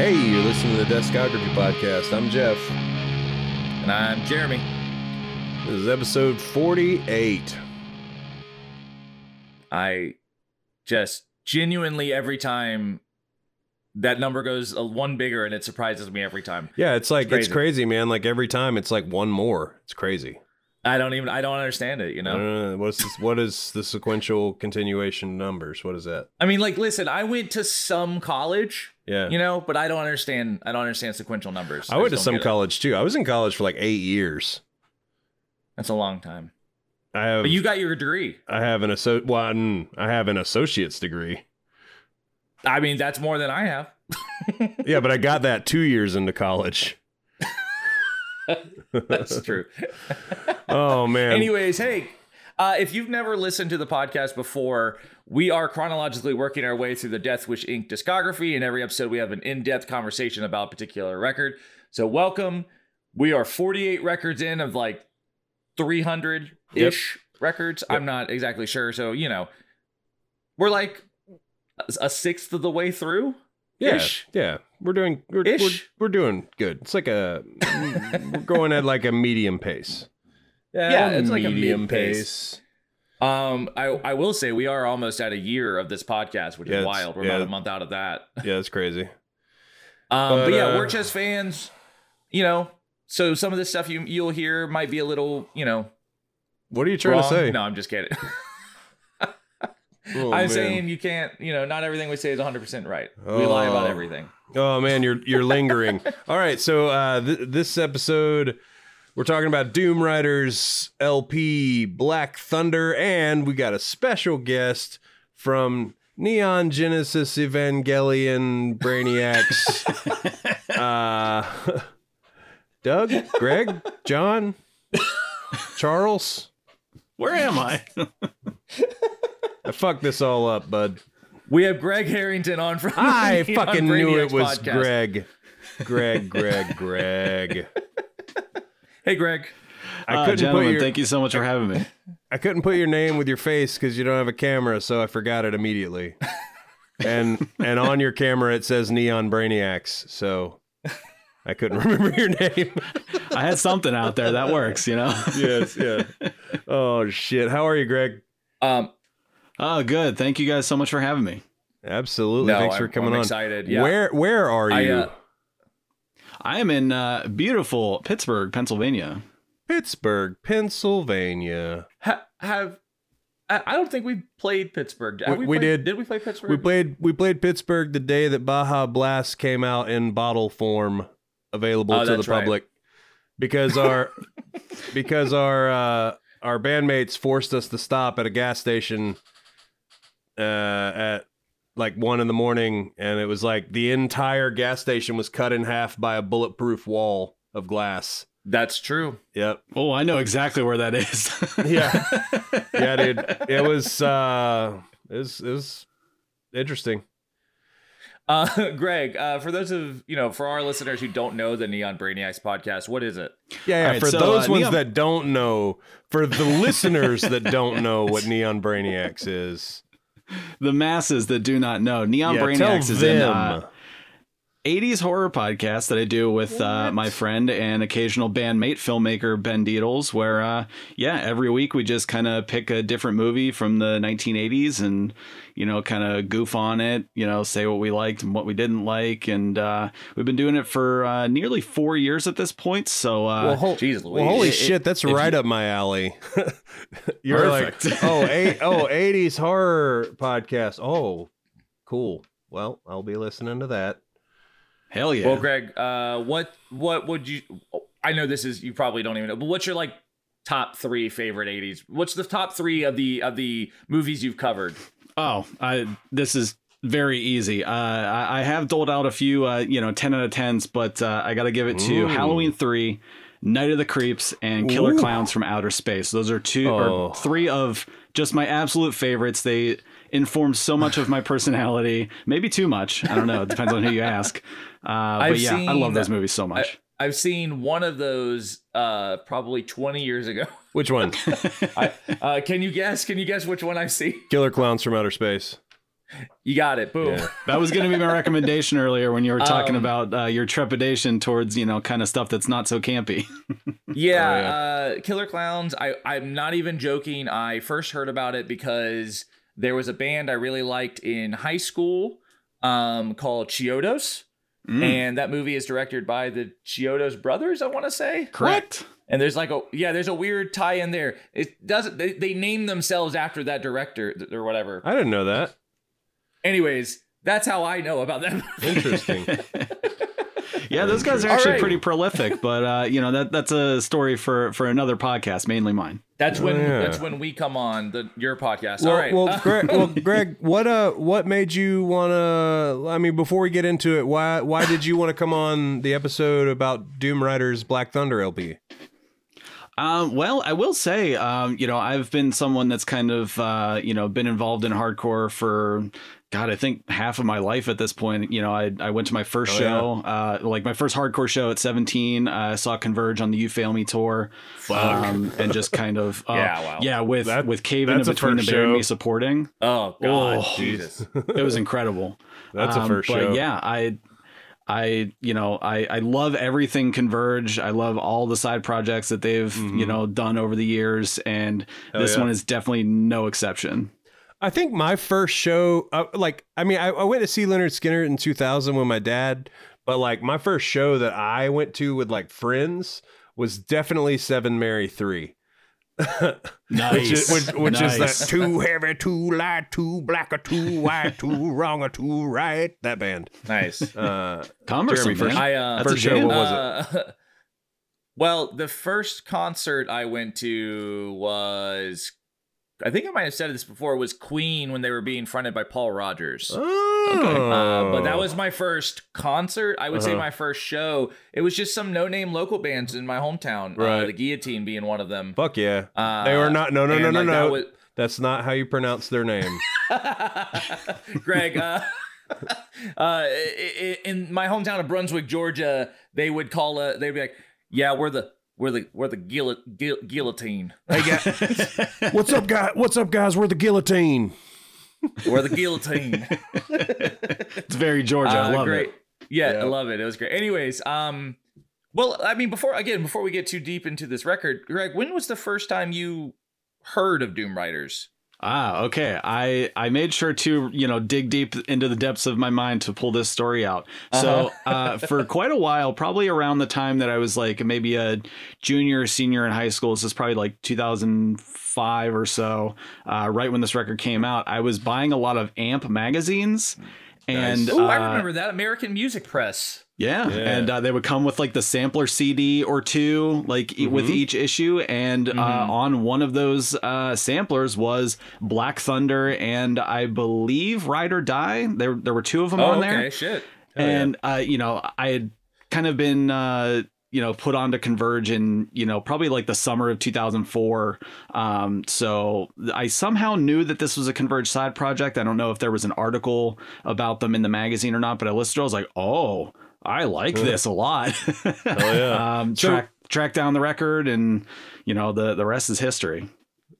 Hey, you're listening to the Discography Podcast. I'm Jeff. And I'm Jeremy. This is episode 48. I just genuinely every time that number goes a one bigger and it surprises me every time. Yeah, it's like, it's crazy. crazy, man. Like every time it's like one more. It's crazy. I don't even I don't understand it, you know? know. What's this, what is the sequential continuation numbers? What is that? I mean like listen, I went to some college, Yeah. you know, but I don't understand I don't understand sequential numbers. I went to some don't it. college too. I was in college for like eight years. That's a long time. I have But you got your degree. I have an asso- well, mm, I have an associate's degree. I mean, that's more than I have. Yeah, but I got that two years into college. That's true. Oh man. Anyways, hey, uh, if you've never listened to the podcast before, we are chronologically working our way through the Death Wish Inc. discography. In every episode, we have an in depth conversation about a particular record. So, welcome. We are 48 records in of like 300 ish records. I'm not exactly sure. So, you know, we're like a- sixth of the way through. yeah, ish. yeah, we're doing we're, we're we're doing good. It's like a we're going at like a medium pace. Yeah, it's like a medium pace. Um, I, I will say we are almost at a year of this podcast, which Yeah, is wild. We're yeah. about a month out of that. Yeah, it's crazy. Um, but, But, yeah, uh, we're just fans, you know. So some of this stuff you you'll hear might be a little, you know, What are you trying wrong. to say? No, I'm just kidding. Oh, I'm man. saying you can't, you know, not everything we say is 100 percent right. We lie about Oh. everything. Oh man, you're you're lingering. All right, so uh, th- this episode we're talking about Doom Riders LP Black Thunder, and we got a special guest from Neon Genesis Evangelion Brainiacs. uh, Doug, Greg, John, Charles. Where am I? I fucked this all up, bud. We have Greg Harrington on from. the I Neon fucking knew it was podcast. Greg. Greg, Greg, Greg. Hey, Greg. I Uh, couldn't put gentlemen, your thank you so much for having me. I couldn't put your name with your face because you don't have a camera, so I forgot it immediately. and and on your camera it says Neon Brainiacs, so I couldn't remember your name. I had something out there that works, you know. yes, yeah. Oh shit! How are you, Greg? Um, Oh, good. Thank you guys so much for having me. Absolutely. no, Thanks for I'm- coming I'm on. Excited. Yeah. Where where are I, you? uh, I am in uh, beautiful Pittsburgh, Pennsylvania. Pittsburgh, Pennsylvania. ha- have I, I don't think we played Pittsburgh. Have We- we, we played- did. Did we play Pittsburgh? We played we played Pittsburgh the day that Baja Blast came out in bottle form available Oh, to the that's right. public because our because our uh our bandmates forced us to stop at a gas station uh at like one in the morning and it was like the entire gas station was cut in half by a bulletproof wall of glass. That's true. Yep. Oh, I know exactly where that is. Yeah. Yeah, dude. It was uh it was, it was interesting. Uh, Greg, uh, for those of you know, for our listeners who don't know the Neon Brainiacs podcast, what is it? Yeah, yeah. All right, for so, those uh, ones Neon- that don't know, for the listeners that don't know what Neon Brainiacs is, the masses that do not know, Neon yeah, Brainiacs is in them. uh, 80s horror podcast that I do with uh, my friend and occasional bandmate filmmaker Ben Deedles, where uh, yeah, every week we just kind of pick a different movie from the 1980s and you know kind of goof on it, you know, say what we liked and what we didn't like, and uh, we've been doing it for uh, nearly four years at this point. So uh, well, hol- Jeez well, holy Louise. shit, that's if right up my alley. You're Perfect. like, oh, eight, oh, 80s horror podcast. Oh, cool. Well, I'll be listening to that. Hell yeah, Well, Greg, uh, what what would you? I know this is you probably don't even know, but what's your like top three favorite '80s? What's the top three of the of the movies you've covered? Oh, I this is very easy. Uh, I, I have doled out a few, uh, you know, ten out of tens, but uh, I got to give it to Ooh. Halloween three, Night of the Creeps, and Killer Ooh. Clowns from Outer Space. Those are two Oh. or three of just my absolute favorites. They inform so much of my personality, maybe too much. I don't know. It depends on who you ask. Uh, but I've yeah, I love those movies so much. I've seen one of those uh, probably 20 years ago. Which one? I, uh, can you guess? Can you guess which one I see? Killer Clowns from Outer Space. You got it. Boom. Yeah. That was going to be my recommendation earlier when you were talking Um, about uh, your trepidation towards, you know, kind of stuff that's not so campy. Yeah, Uh, Killer Clowns. I I'm not even joking. I first heard about it because there was a band I really liked in high school um, called Chiodos. Mm, And that movie is directed by the Chiodos brothers, I want to say. correct. And there's like a yeah, there's a weird tie in there. It doesn't they, they name themselves after that director or whatever. I didn't know that. Anyways, that's how I know about that. Interesting. Yeah, those guys are actually right. pretty prolific, but uh, you know that that's a story for for another podcast, mainly mine. That's when Oh, yeah. that's when we come on the your podcast. well, All right. well, Greg, well, Greg, what uh, what made you want to? I mean, before we get into it, why why did you want to come on the episode about Doom Rider's Black Thunder LP? Um, well, I will say, um, you know, I've been someone that's kind of, uh, you know, been involved in hardcore for, God, I think half of my life at this point. You know, I, I went to my first Oh, show, uh, like my first hardcore show at 17. Uh, I saw Converge on the You Fail Me tour, um, and just kind of, uh, Yeah, wow. yeah, with That- with Cave in between the Buried and Me supporting. oh god, Oh. Jesus. It was incredible. That's a Um, first but show. yeah, I, I, you know, I, I love everything Converge. I love all the side projects that they've, you know, done over the years, and Mm-hmm. Hell this yeah. one is definitely no exception. I think my first show, uh, like, I mean, I, I went to see Lynyrd Skynyrd in 2000 with my dad, but like my first show that I went to with like friends was definitely Seven Mary Three. Which is, which, which is Nice. that too heavy, too light, too black, or too white, too wrong, or too right. That band. Nice. Uh, Cumbersome, Jeremy, first- I uh That's a first show, what was it? uh, well, the first concert I went to was I think I might have said this before was Queen when they were being fronted by Paul Rodgers. oh, Uh, but that was my first concert. I would say Uh-huh. my first show. It was just some no-name local bands in my hometown. Uh, the Guillotine being one of them. fuck yeah. Uh, They were not. No, no, no, no, like, that no. was- That's not how you pronounce their name. Greg, uh, uh, i- i- in my hometown of Brunswick, Georgia, they would call uh they'd be like, "Yeah, we're the we're the we're the guillo- guil- guillotine. Hey, guys. What's up, guys? What's up, guys? We're the guillotine. We're the guillotine." It's very Georgia. I Uh, love great. it. Yeah, Yeah. I love it. It was great. Anyways, um, well, I mean, before again, before we get too deep into this record, Greg, when was the first time you heard of Doom Riders? Ah, okay. I I made sure to you know dig deep into the depths of my mind to pull this story out. So uh, for quite a while, probably around the time that I was like maybe a junior, or senior in high school. This is probably like 2005 or so. Uh, right when this record came out, I was buying a lot of Amp magazines. And Oh, I uh, remember that American Music Press. Yeah, Yeah. and uh, they would come with like the sampler CD or two, like e- with each issue. And uh, Mhm. on one of those uh, samplers was Black Thunder and I believe Ride or Die. There, there were two of them Oh, on okay, there. shit. Hell yeah. and uh, you know, I had kind of been. Uh, you know, put on to Converge in, you know, probably like the summer of 2004. Um, so I somehow knew that this was a Converge side project. I don't know if there was an article about them in the magazine or not, but I listened to it. I was like, oh, I like Yeah. this a lot. Hell yeah. um, So- track track down the record, and you know the the rest is history.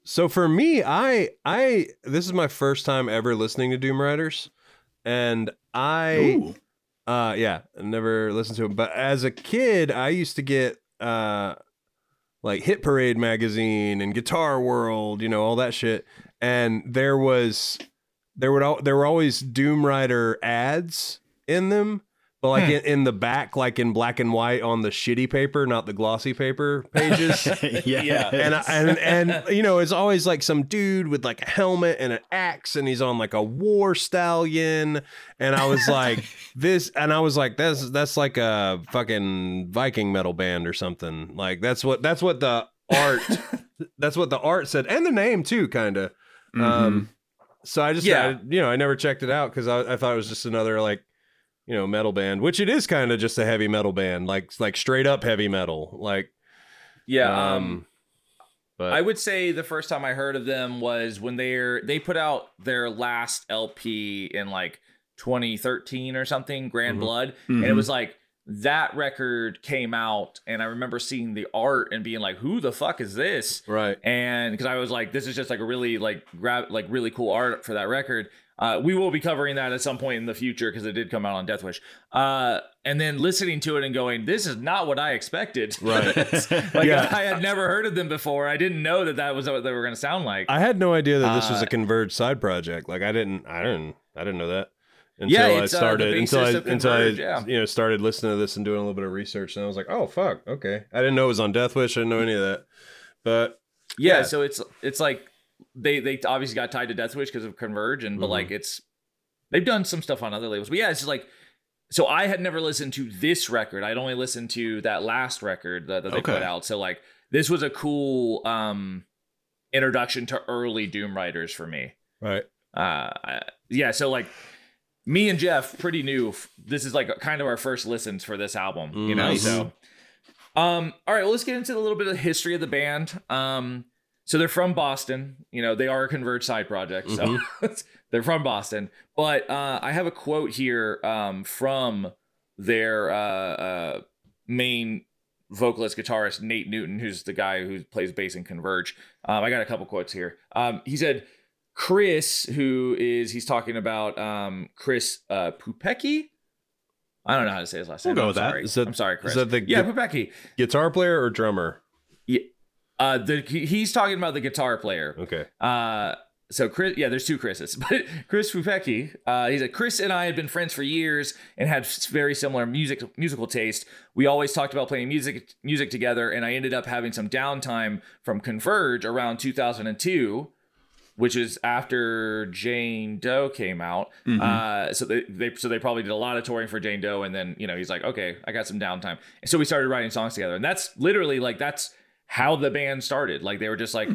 So for me, I I this is my first time ever listening to Doom Riders, and I Ooh. uh yeah, never listened to it. But as a kid, I used to get uh like Hit Parade magazine and Guitar World, you know, all that shit. And there was there would al- there were always Doom Rider ads in them. But like Hmm. in, in the back, like in black and white on the shitty paper, not the glossy paper pages. yeah, and I- and and you know it's always like some dude with like a helmet and an axe and he's on like a war stallion and I was like this and I was like that's that's like a fucking Viking metal band or something like that's what that's what the art that's what the art said and the name too kind of Mhm. um so I just Yeah. I, you know I never checked it out because I, I thought it was just another like you know metal band which it is kind of just a heavy metal band like like straight up heavy metal like Yeah, um, but I would say the first time I heard of them was when they're they put out their last LP in like 2013 or something, Grand Mhm. Blood, and Mm-hmm. it was like that record came out, and I remember seeing the art and being like, "Who the fuck is this?" right And because I was like, "This is just like a really like grab like really cool art for that record." Uh, we will be covering that at some point in the future because it did come out on Death Wish. Uh, and then listening to it and going, "This is not what I expected." Right. like Yeah. I had never heard of them before. I didn't know that that was what they were going to sound like. I had no idea that this was Uh, a Converge side project. Like I didn't, I didn't, I didn't know that until Yeah, I it's, uh, started. until I until I yeah. you know started listening to this and doing a little bit of research, and I was like, oh fuck, okay. I didn't know it was on Death Wish. I didn't know any of that. But yeah, Yeah. so it's it's like they they obviously got tied to Death Wish because of Converge, and but Mhm. like it's they've done some stuff on other labels. But yeah, it's just like so I had never listened to this record. I'd only listened to that last record that, that they Okay. put out. So like this was a cool um introduction to early Doom Riders for me. right, Uh yeah, so like me and Jeff pretty new. This is like kind of our first listens for this album, you know. Nice. So um all right, well let's get into a little bit of the history of the band. Um so they're from Boston. You know, they are a Converge side project. So they're from Boston. But uh, I have a quote here um, from their uh, uh, main vocalist guitarist, Nate Newton, who's the guy who plays bass in Converge. Um, I got a couple quotes here. Um, he said, Chris, who is, he's talking about um, Chris uh, Pupecki. I don't know how to say his last We'll name. go I'm with that. sorry. Is that- I'm sorry, is Chris. that the yeah, gu- Pupecki. guitar player or drummer? Uh, the, he's talking about the guitar player. Okay, Uh, so Chris, yeah, there's two Chris's, but Chris Pupecki, uh, he said Chris and I had been friends for years and had very similar music musical taste. We always talked about playing music music together, and I ended up having some downtime from Converge around 2002, which is after Jane Doe came out. Uh, so they, they so they probably did a lot of touring for Jane Doe, and then you know he's like, okay, I got some downtime, and so we started writing songs together, and that's literally like that's how the band started. Like they were just like.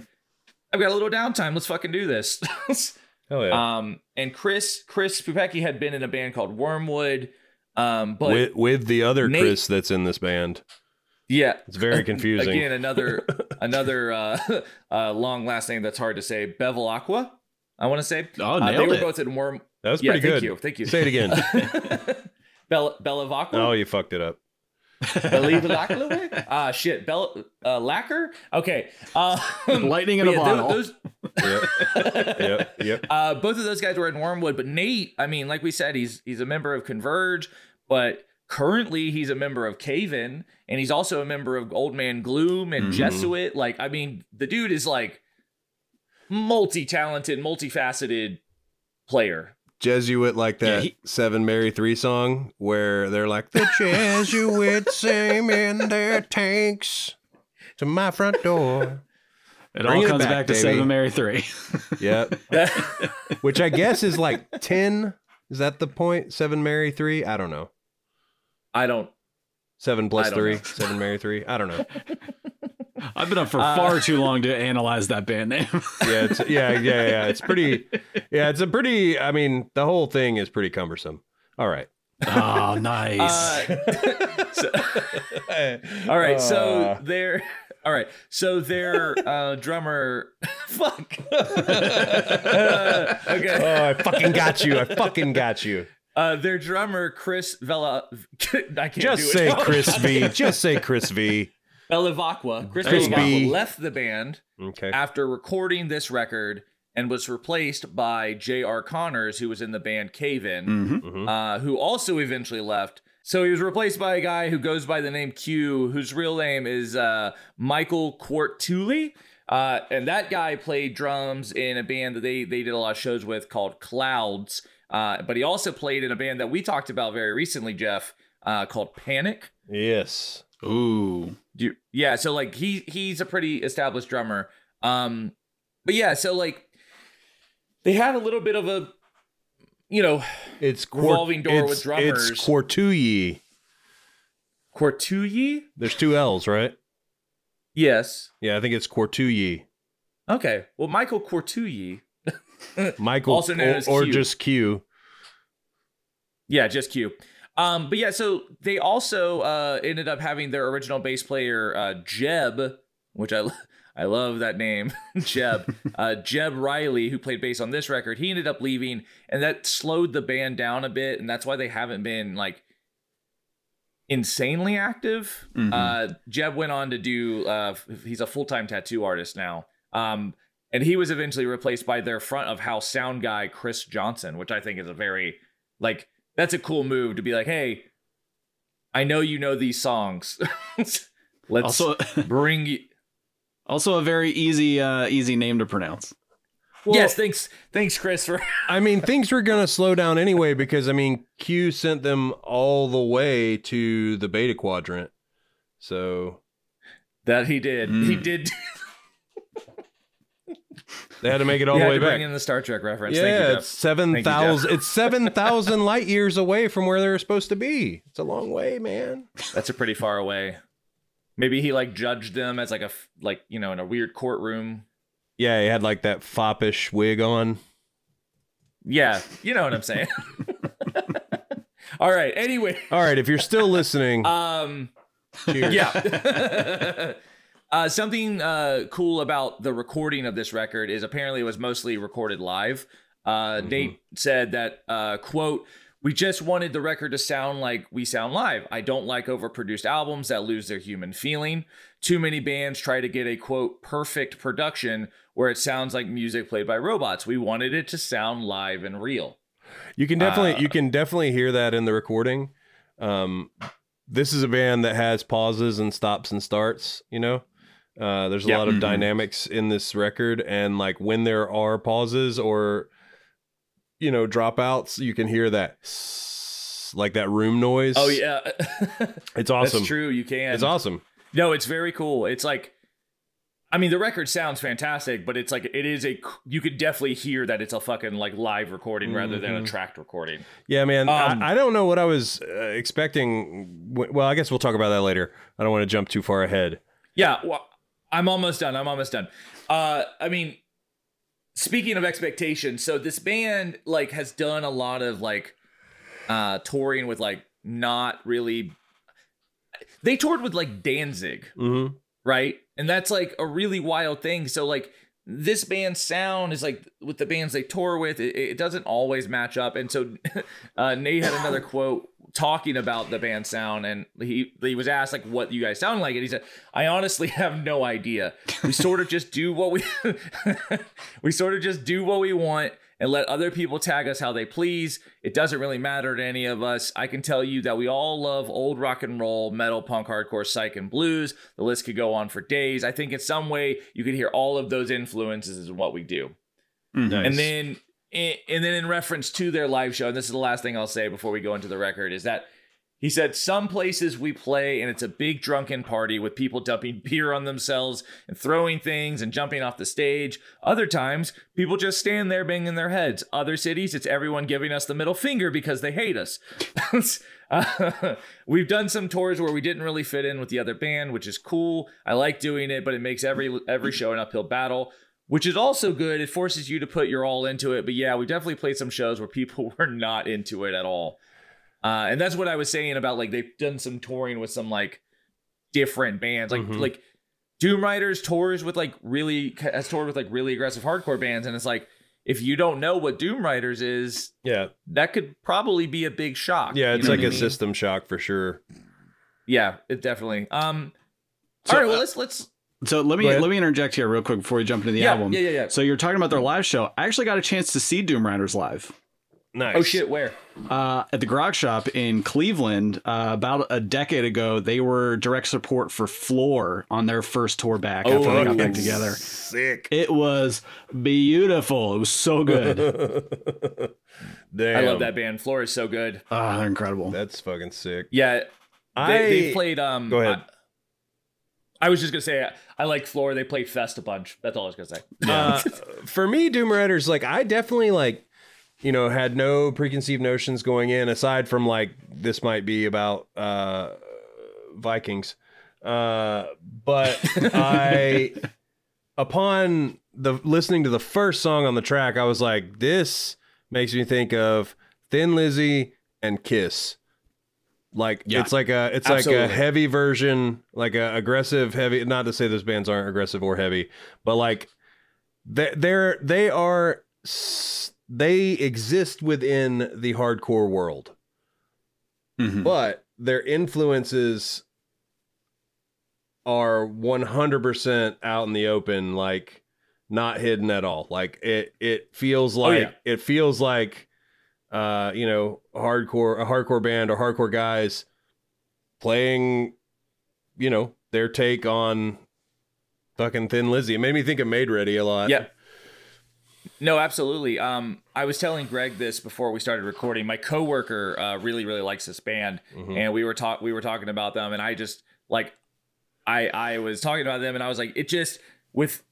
I've got a little downtime. Let's fucking do this. hell yeah. um, and Chris Chris Pupecki had been in a band called Wormwood. Um, but with with the other Nate- Chris that's in this band, yeah, it's very confusing. again another another uh, uh, long last name that's hard to say. Bevel Aqua. I want to say. Oh, nailed Uh, they were it. both in Worm. that was yeah, pretty thank good. you, thank you. Say it again. Bella Bella Aqua. oh, you fucked it up. Believe the Lacquer? Ah, shit. Bell uh, Lacquer? Okay. Uh, Lightning in a yeah, bottle. those- Yep, yep, yep. Uh, both of those guys were in Wormwood, but Nate, I mean, like we said, he's he's a member of Converge, but currently he's a member of Cave In, and he's also a member of Old Man Gloom and Mhm. Jesuit. Like, I mean, the dude is like multi-talented, multifaceted player. Jesuit like Yeah, that he- Seven Mary Three song where they're like the Jesuits aim in their tanks to my front door. It Bring all it comes back, back, to baby. Seven Mary Three. Yep. Which I guess is like ten. Is that the point? Seven Mary Three? I don't know. I don't. Seven plus I don't three. know. Seven Mary Three. I don't know. I've been up for Uh, far too long to analyze that band name. Yeah, it's, yeah, yeah, yeah. It's pretty. Yeah, it's a pretty. I mean, the whole thing is pretty cumbersome. All right. oh, nice. Uh, so- all right, so they're all right. So their uh, drummer, fuck. Uh, okay. Oh, I fucking got you. I fucking got you. Uh, their drummer Chris Vela. I can't Just do say. Chris V. Just say Chris V. Belavacqua. Chris There you go. Belavacqua left the band Okay. after recording this record and was replaced by J.R. Conners, who was in the band Cave In. Mhm. Mhm. uh, who also eventually left. So he was replaced by a guy who goes by the name Q, whose real name is uh, Michael Quartuli. Uh, and that guy played drums in a band that they, they did a lot of shows with called Clouds. Uh, but he also played in a band that we talked about very recently, Jeff, uh, called Panic. Yes. Ooh. You- yeah, so like he he's a pretty established drummer. Um, but yeah, so like they had a little bit of a, you know, It's Revolving door it's, with drummers. It's Quartuyi. Quartuyi. There's two L's, right? Yes. Yeah, I think it's Quartuyi. Okay. Well, Michael Quartuyi. Michael, Also known or, as or just Q. Yeah, just Q. Um, but yeah, so they also uh, ended up having their original bass player uh, Jeb, which I I love that name, Jeb. uh, Jeb Riley, who played bass on this record, he ended up leaving, and that slowed the band down a bit, and that's why they haven't been like insanely active. Mhm. Uh, Jeb went on to do. Uh, he's a full time tattoo artist now. Um, and he was eventually replaced by their front of house sound guy Chris Johnson, which I think is a very like that's a cool move to be like, hey, I know you know these songs. Let's Also, bring you. also a very easy, uh, easy name to pronounce. Well- yes, thanks, thanks, Chris. For I mean, things were going to slow down anyway because I mean, Q sent them all the way to the beta quadrant. So that he did. He Mm. did. They had to make it all the had way to back. bring in the Star Trek reference. Thank you, Yeah, it's seven Thank you, Jeff. thousand. It's seven thousand light years away from where they're supposed to be. It's a long way, man. That's a pretty far away. Maybe he like judged them as like a like you know in a weird courtroom. Yeah, he had like that foppish wig on. Yeah, you know what I'm saying. All right. Anyway, All right, if you're still listening, um, cheers. yeah. uh, something uh, cool about the recording of this record is apparently it was mostly recorded live. Uh, Nate said that uh, quote. We just wanted the record to sound like we sound live. I don't like overproduced albums that lose their human feeling. Too many bands try to get a quote perfect production where it sounds like music played by robots. We wanted it to sound live and real. You can definitely Uh, you can definitely hear that in the recording. Um, this is a band that has pauses and stops and starts. You know, uh, there's a Yeah. lot of Mhm. dynamics in this record, and like when there are pauses or you know dropouts, you can hear that like that room noise. Oh yeah, it's awesome. That's true. You can. It's awesome. No, it's very cool. It's like, I mean, the record sounds fantastic, but it's like it is a. You could definitely hear that it's a fucking like live recording rather than a Mhm. tracked recording. Yeah, man. Um, I, I don't know what I was uh, expecting. W- Well, I guess we'll talk about that later. I don't want to jump too far ahead. Yeah, well, I'm almost done. I'm almost done. Uh, I mean, speaking of expectations, so this band like has done a lot of like uh touring with like not really. They toured with like Danzig, Mm-hmm. right? And that's like a really wild thing. So like this band's sound is like with the bands they tour with, it, it doesn't always match up. And so uh, Nate had another quote talking about the band sound, and he he was asked like what you guys sound like, and he said, "I honestly have no idea. We sort of just do what we we sort of just do what we want." And let other people tag us how they please. It doesn't really matter to any of us. I can tell you that we all love old rock and roll, metal, punk, hardcore, psych, and blues. The list could go on for days. I think in some way you could hear all of those influences in what we do. Mhm. And then, and then in reference to their live show, and this is the last thing I'll say before we go into the record, is that he said some places we play and it's a big drunken party with people dumping beer on themselves and throwing things and jumping off the stage. Other times, people just stand there banging their heads. Other cities, it's everyone giving us the middle finger because they hate us. Uh, we've done some tours where we didn't really fit in with the other band, which is cool. I like doing it, but it makes every every show an uphill battle which is also good. It forces you to put your all into it. But yeah, we definitely played some shows where people were not into it at all. Uh, and that's what I was saying about like they've done some touring with some like different bands, like Mhm. like Doom Riders tours with like really has toured with like really aggressive hardcore bands, and it's like if you don't know what Doom Riders is, Yeah, that could probably be a big shock. yeah. It's like a mean? system shock for sure. Yeah, it definitely. Um. So, all right, well uh, let's let's So let me let me interject here real quick before we jump into the yeah, album. yeah yeah yeah. So you're talking about their live show. I actually got a chance to see Doom Riders live Nice. Oh shit, where? uh, at the Grog Shop in Cleveland uh, about a decade ago. They were direct support for Floor on their first tour back after they got back together. Sick. It was beautiful. It was so good. Damn. I love that band. Floor is so good. Ah, they're incredible. That's fucking sick. Yeah, I they, they played. Um, Go ahead. I, I was just gonna say I, I like Floor. They played Fest a bunch. That's all I was gonna say. uh, for me, Doom Riders, like I definitely like, you know, had no preconceived notions going in aside from like this might be about uh Vikings. Uh but I upon the listening to the first song on the track, I was like, this makes me think of Thin Lizzy and Kiss. Like Yeah. it's like a it's like a heavy version, like a aggressive heavy. Not to say those bands aren't aggressive or heavy, but like they they're they are s- they exist within the hardcore world, Mhm. but their influences are 100% out in the open like not hidden at all. Like it it feels like yeah. it feels like uh you know hardcore a hardcore band or hardcore guys playing you know their take on fucking Thin Lizzy. It made me think of Made Ready a lot. Yeah. No, absolutely. Um, I was telling Greg this before we started recording. My coworker uh, really, really likes this band, Mhm. and we were talk we were talking about them, and I just like, I I was talking about them, and I was like, it just with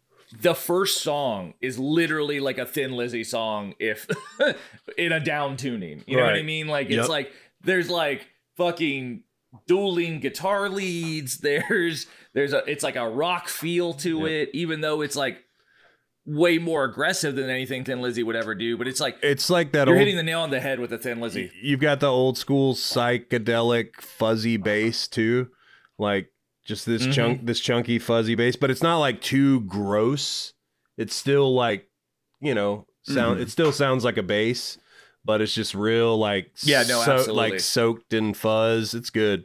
the first song is literally like a Thin Lizzy song if in a down tuning. You know what I mean? Like Yep. it's like there's like fucking dueling guitar leads. There's there's a it's like a rock feel to Yep. it, even though it's like way more aggressive than anything Thin Lizzy would ever do. But it's like It's like that you're old hitting the nail on the head with a Thin Lizzy. you've got the old school psychedelic fuzzy bass too like just this Mhm. chunk this chunky fuzzy bass but it's not like too gross it's still like you know sound Mhm. it still sounds like a bass but it's just real like Yeah, no, so- absolutely. like soaked in fuzz it's good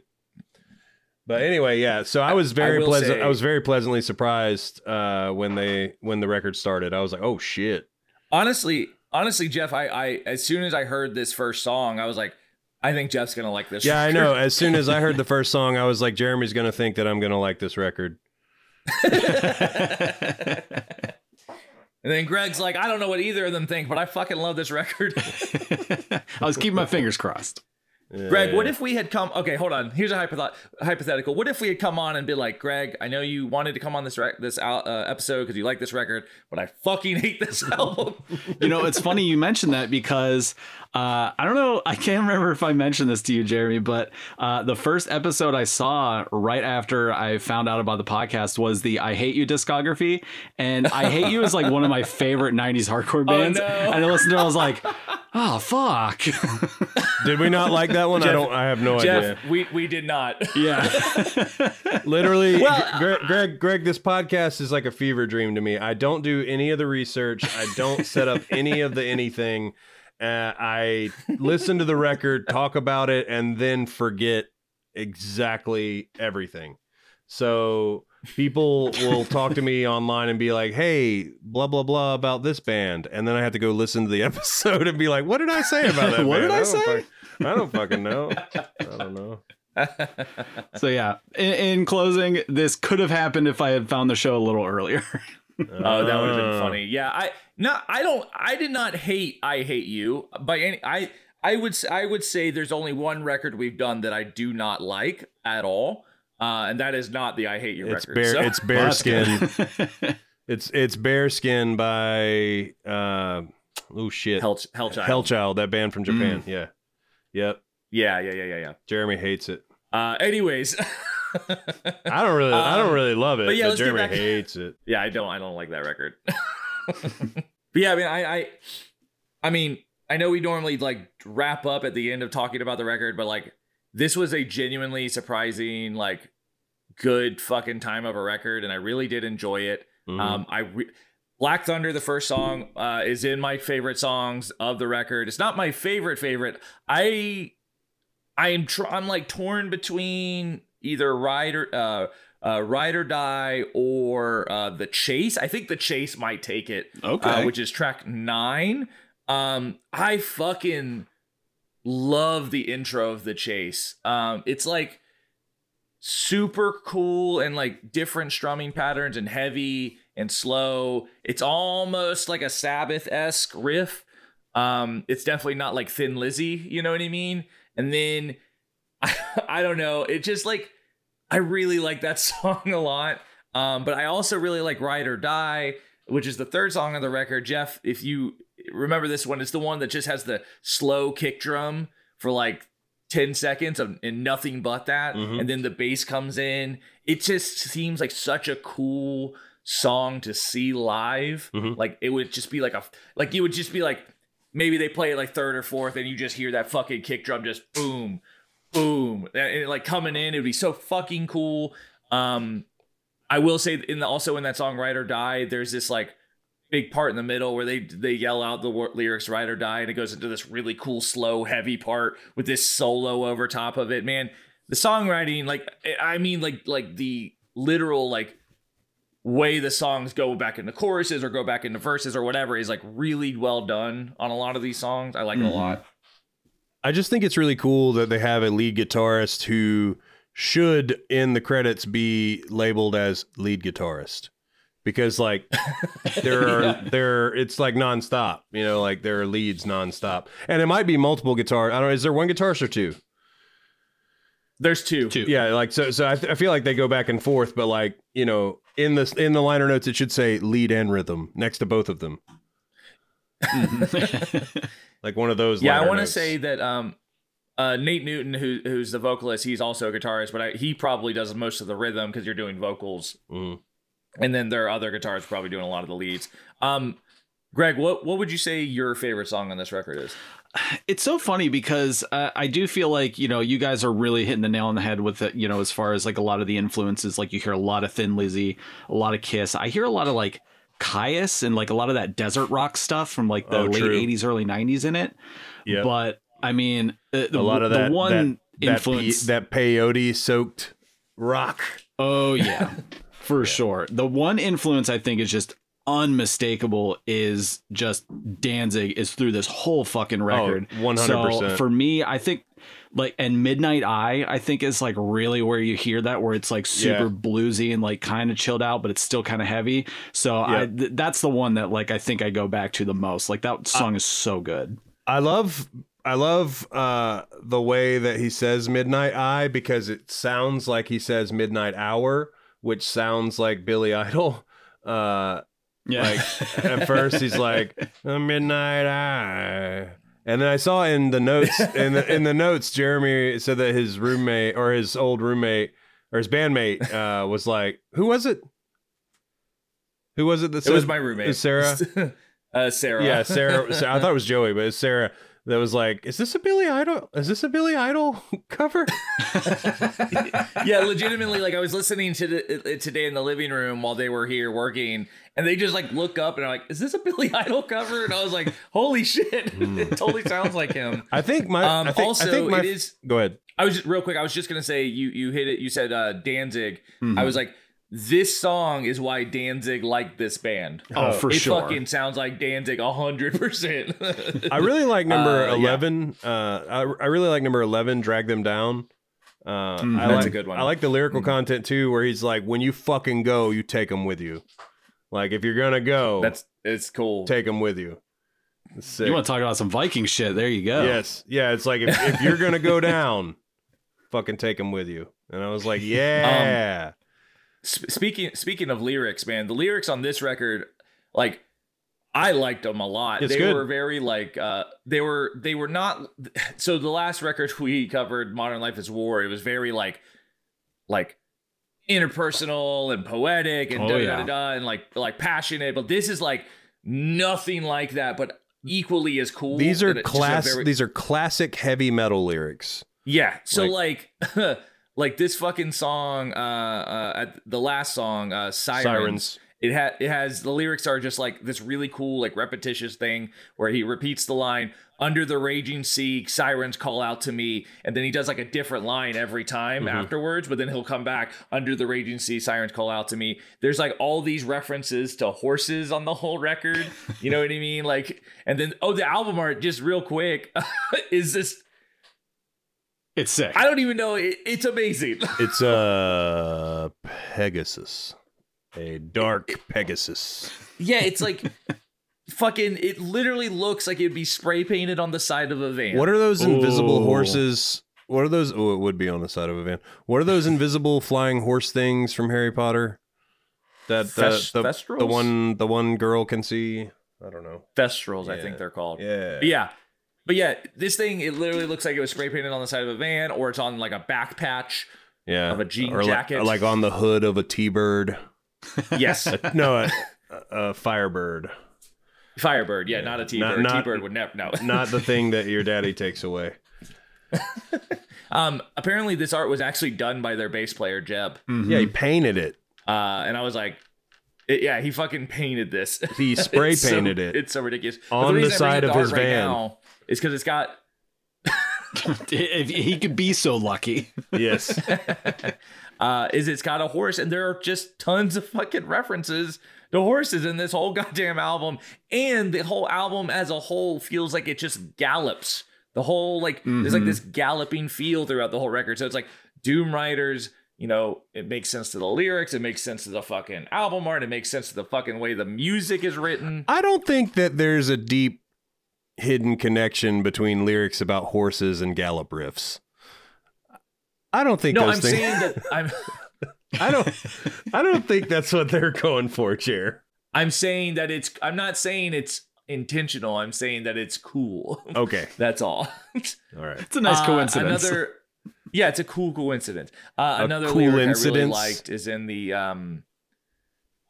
but anyway yeah so i was I very will pleasant say- i was very pleasantly surprised uh when they when the record started i was like oh shit Honestly, honestly, Jeff, I, I as soon as I heard this first song, I was like, I think Jeff's gonna like this. Yeah, I know. As soon as I heard the first song, I was like, Jeremy's gonna think that I'm gonna like this record. And then Greg's like, I don't know what either of them think, but I fucking love this record. I was keeping my fingers crossed. Greg, what if we had come? Okay, hold on. Here's a hypothet- hypothetical. What if we had come on and been like, Greg, I know you wanted to come on this rec- this uh, episode because you like this record, but I fucking hate this album. You know, it's funny you mentioned that because uh, I don't know, I can't remember if I mentioned this to you, Jeremy, but uh, the first episode I saw right after I found out about the podcast was the I Hate You discography. And I Hate You is like one of my favorite 90s hardcore bands. no. And I listened to it, I was like, oh, fuck. Did we not like that one? I don't. I have no Jeff, idea. we we did not. yeah. Literally, Well, Greg, Greg, Greg, this podcast is like a fever dream to me. I don't do any of the research. I don't set up any of the anything. Uh, I listen to the record, talk about it, and then forget exactly everything. So people will talk to me online and be like, "Hey, blah blah blah about this band," and then I have to go listen to the episode and be like, "What did I say about that? What band? did I don't say?" fuck- I don't fucking know. I don't know." So, yeah, in, in closing, this could have happened if I had found the show a little earlier. Oh, that would have been Uh, funny. Yeah, I no, I don't. I did not hate. I hate you by any. I I would s- I would say there's only one record we've done that I do not like at all, uh, and that is not the I hate you It's record. bear. So- It's Well, that's bearskin. It's it's Bearskin by uh oh shit Hell, Hellchild. Hellchild, that band from Japan. Yeah, yep. Yeah, yeah, yeah, yeah, yeah. Jeremy hates it. Uh, anyways, I don't really, I don't Um, really love it, but but, yeah, let's Jeremy hates it. yeah, I don't, I don't like that record. but yeah, I mean, I, I, I mean, I know we normally like wrap up at the end of talking about the record, but like this was a genuinely surprising, like, good fucking time of a record, and I really did enjoy it. Mhm. Um, I re- Black Thunder, the first song, uh, is in my favorite songs of the record. It's not my favorite favorite. I, I am tr- I'm like torn between either Ride or uh, uh, Ride or Die or uh, the Chase. I think the Chase might take it, okay. uh, which is track nine. Um, I fucking love the intro of the Chase. Um, it's like super cool and like different strumming patterns and heavy and slow. It's almost like a Sabbath esque riff. Um, it's definitely not like Thin Lizzy, you know what I mean? And then I, I don't know, it just like I really like that song a lot. Um, but I also really like Ride or Die, which is the third song on the record. Jeff, if you remember this one, it's the one that just has the slow kick drum for like 10 seconds of, and nothing but that. Mhm. And then the bass comes in. It just seems like such a cool song to see live. Mhm. Like it would just be like a, like you would just be like, maybe they play it like third or fourth and you just hear that fucking kick drum just boom, boom. And it, like coming in, it would be so fucking cool. Um, I will say in the, also in that song "Ride or Die," there's this like big part in the middle where they they yell out the lyrics "Ride or Die" and it goes into this really cool, slow, heavy part with this solo over top of it. Man, the songwriting, like I mean, like like the literal like way the songs go back into choruses or go back into verses or whatever is like really well done on a lot of these songs. I like it a Mhm. lot. I just think it's really cool that they have a lead guitarist who should in the credits be labeled as lead guitarist because like there are Yeah. there it's like nonstop you know like there are leads nonstop and it might be multiple guitar I don't know is there one guitarist or two There's two. Two. yeah like so so I, th- I feel like they go back and forth but like you know in this in the liner notes it should say lead and rhythm next to both of them like one of those Yeah, I want to say that um, uh, Nate Newton, who who's the vocalist, he's also a guitarist, but I, he probably does most of the rhythm because you're doing vocals, Mm. And then there are other guitars probably doing a lot of the leads. Um, Greg, what what would you say your favorite song on this record is? it's so funny because uh, I do feel like you know you guys are really hitting the nail on the head with it. You know, as far as like a lot of the influences, like you hear a lot of Thin Lizzy, a lot of Kiss. I hear a lot of like Kyuss and like a lot of that desert rock stuff from like the Oh, late true. '80s, early '90s in it. yeah But I mean, uh, the, a lot of the that one that, that, influence. pe- that peyote soaked rock Oh yeah, for sure. The one influence I think is just unmistakable is just Danzig is through this whole fucking record. Oh, 100%. So for me, I think like and Midnight Eye, I think is like really where you hear that where it's like super Yeah. bluesy and like kind of chilled out, but it's still kind of heavy. So I th- that's the one that like I think I go back to the most. Like that song is so good. I love I love uh the way that he says midnight eye because it sounds like he says midnight hour, which sounds like Billy Idol. Uh Yeah. Like, at first he's like a midnight eye. And then I saw in the notes in the in the notes Jeremy said that his roommate or his old roommate or his bandmate uh was like, who was it? Who was it that It said was my roommate, Sarah? uh, Sarah. Yeah, Sarah, Sarah. I thought it was Joey, but it's Sarah that was like, "Is this a Billy Idol? Is this a Billy Idol cover?" yeah, legitimately, like I was listening to the, uh, today in the living room while they were here working, and they just like look up and are like, "Is this a Billy Idol cover?" And I was like, "Holy shit! it totally sounds like him." I think my. Um, I think, also, I think my, it is. Go ahead. I was just real quick. I was just gonna say you you hit it. You said uh, Danzig. Mhm. I was like, this song is why Danzig liked this band. oh, for it sure. fucking sounds like Danzig hundred percent. I really like number Uh, yeah. eleven. Uh, I, I really like number eleven. Drag them down. Uh. I That's like, a good one. I like the lyrical Mhm. content too, where he's like, "When you fucking go, you take them with you. Like if you're gonna go, That's it's cool. take them with you." Sick. You want to talk about some Viking shit? There you go. Yes, yeah. It's like if, if you're gonna go down, fucking take them with you. And I was like, yeah. Sp- speaking speaking of lyrics, man, the lyrics on this record, like I liked them a lot. It's they good. were very like uh they were they were not so the last record we covered, Modern Life is War, it was very like like interpersonal and poetic and Oh, da da yeah. da da and like like passionate, but this is like nothing like that, but equally as cool. these are and it's just a class. very- These are classic heavy metal lyrics. yeah. So Like- like like this fucking song, uh, uh at the last song, uh Sirens, Sirens. it had it has the lyrics are just like this really cool, like repetitious thing where he repeats the line, under the raging sea, sirens call out to me, and then he does like a different line every time Mhm. afterwards, but then he'll come back, under the raging sea, sirens call out to me. There's like all these references to horses on the whole record. You know what I mean? Like, and then oh, the album art, just real quick, is this It's sick. I don't even know. It, it's amazing. It's a Pegasus, a dark Pegasus. yeah, it's like fucking. It literally looks like it'd be spray painted on the side of a van. What are those invisible Ooh. horses? What are those? Oh, it would be on the side of a van. What are those invisible flying horse things from Harry Potter? That the, Fes- the, the one the one girl can see. I don't know. Thestrals? I think they're called. Yeah. But yeah. But yeah, this thing it literally looks like it was spray painted on the side of a van, or it's on like a back patch. Yeah. Of a jean or like- jacket. like on the hood of a T-bird. Yes, No, a, a Firebird. Firebird. Yeah, not a T-bird. not- T-bird would never. No. Not the thing that your daddy takes away. um. Apparently, this art was actually done by their bass player Jeb. Mhm. Yeah, he painted it. Uh, and I was like, it- yeah, he fucking painted this. He spray It's so- painted it. It's so ridiculous. On the bring side of his right van. now is because it's got if he could be so lucky. Yes. uh, is it's got a horse, and there are just tons of fucking references to horses in this whole goddamn album, and the whole album as a whole feels like it just gallops. The whole like there's like Mhm. this galloping feel throughout the whole record. So it's like Doom Riders. You know, it makes sense to the lyrics. It makes sense to the fucking album art. It makes sense to the fucking way the music is written. I don't think that there's a deep hidden connection between lyrics about horses and gallop riffs. I don't think No, those I'm things. saying that I'm. I don't. I don't think that's what they're going for, chair. I'm saying that it's. I'm not saying it's intentional. I'm saying that it's cool. Okay. That's all. All right. It's a nice Uh, coincidence. Another, yeah, it's a cool coincidence. Uh, another cool lyric I really liked is in the um,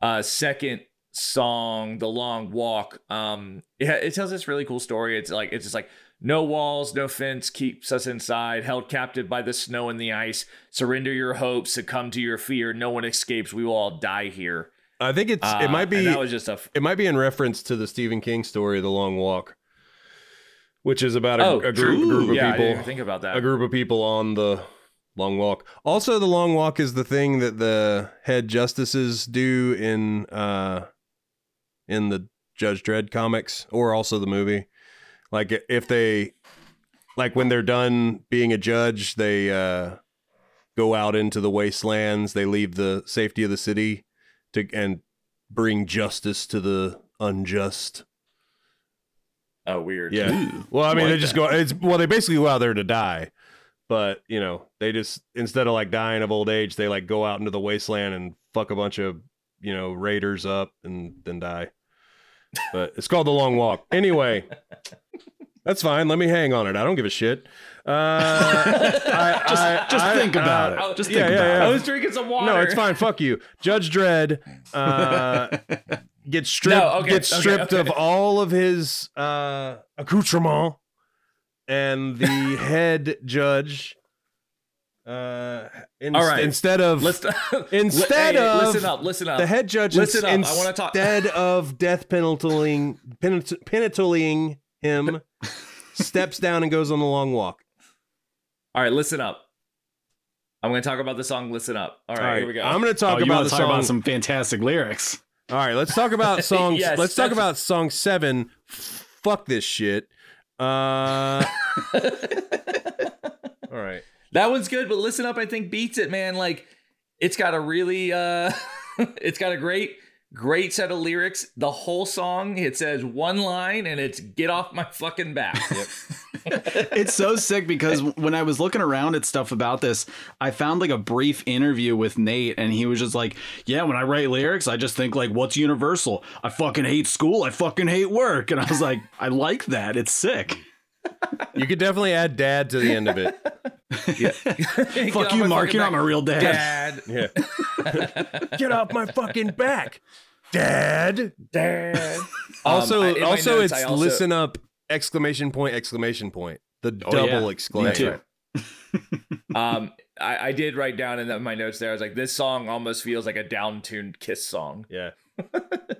uh, second song, "The Long Walk." Um, yeah, it tells this really cool story. It's like it's just like no walls, no fence keeps us inside, held captive by the snow and the ice. Surrender your hopes, succumb to your fear. No one escapes. We will all die here. I think it's. Uh, it might be. that was just a. f- it might be in reference to the Stephen King story, The Long Walk, which is about a, oh, a group, group of yeah, people. think about that. a group of people on the long walk. Also, the long walk is the thing that the head justices do in uh in the Judge Dredd comics or also the movie. Like if they like when they're done being a judge, they uh go out into the wastelands, they leave the safety of the city to and bring justice to the unjust. Oh, weird. Yeah. Ooh, Well, I mean, like they just that. go. It's well, they basically go out there to die, but you know, they just instead of like dying of old age, they like go out into the wasteland and fuck a bunch of you know raiders up and then die. But it's called the Long Walk. Anyway, that's fine. Let me hang on it. I don't give a shit. Uh, I, Just- I- just I- think about uh, it. Just think yeah, about yeah. I was drinking some water. No, it's fine. Fuck you, Judge Dredd. Uh, gets stripped. No, okay, gets okay, stripped okay. of all of his uh, accoutrement, and the head judge. Uh, in- All right. Instead of Let's Instead hey, of listen up, listen up. the head judge, Listen ins- up, I wanna talk- instead of death penaltying, penalt- penaltying him, steps down and goes on the long walk. All right, listen up. I'm going to talk about the song "Listen Up." All right, All right, here we go. I'm going to talk oh, you about want the to talk song. about some fantastic lyrics? All right, let's talk about songs. Yes, let's talk about song seven. Fuck this shit. Uh, all right. That one's good, but "Listen Up" I think beats it, man. Like, it's got a really, uh it's got a great, great set of lyrics. The whole song it says one line, and it's "Get off my fucking back." it's so sick because when I was looking around at stuff about this, I found like a brief interview with Nate, and he was just like, "Yeah, when I write lyrics, I just think like, what's universal? I fucking hate school. I fucking hate work." And I was like, "I like that. It's sick." You could definitely add dad to the end of it. Get Fuck off you, my Mark. fucking You're not back, my real dad. dad. Yeah. Get off my fucking back, dad. Dad. Also, Um, I- in my also, notes, it's I also- listen up! Exclamation point! Exclamation point! The Oh, double yeah. Me exclamation. too. um, I, I did write down in the, my notes there. I was like, this song almost feels like a down-tuned Kiss song. Yeah.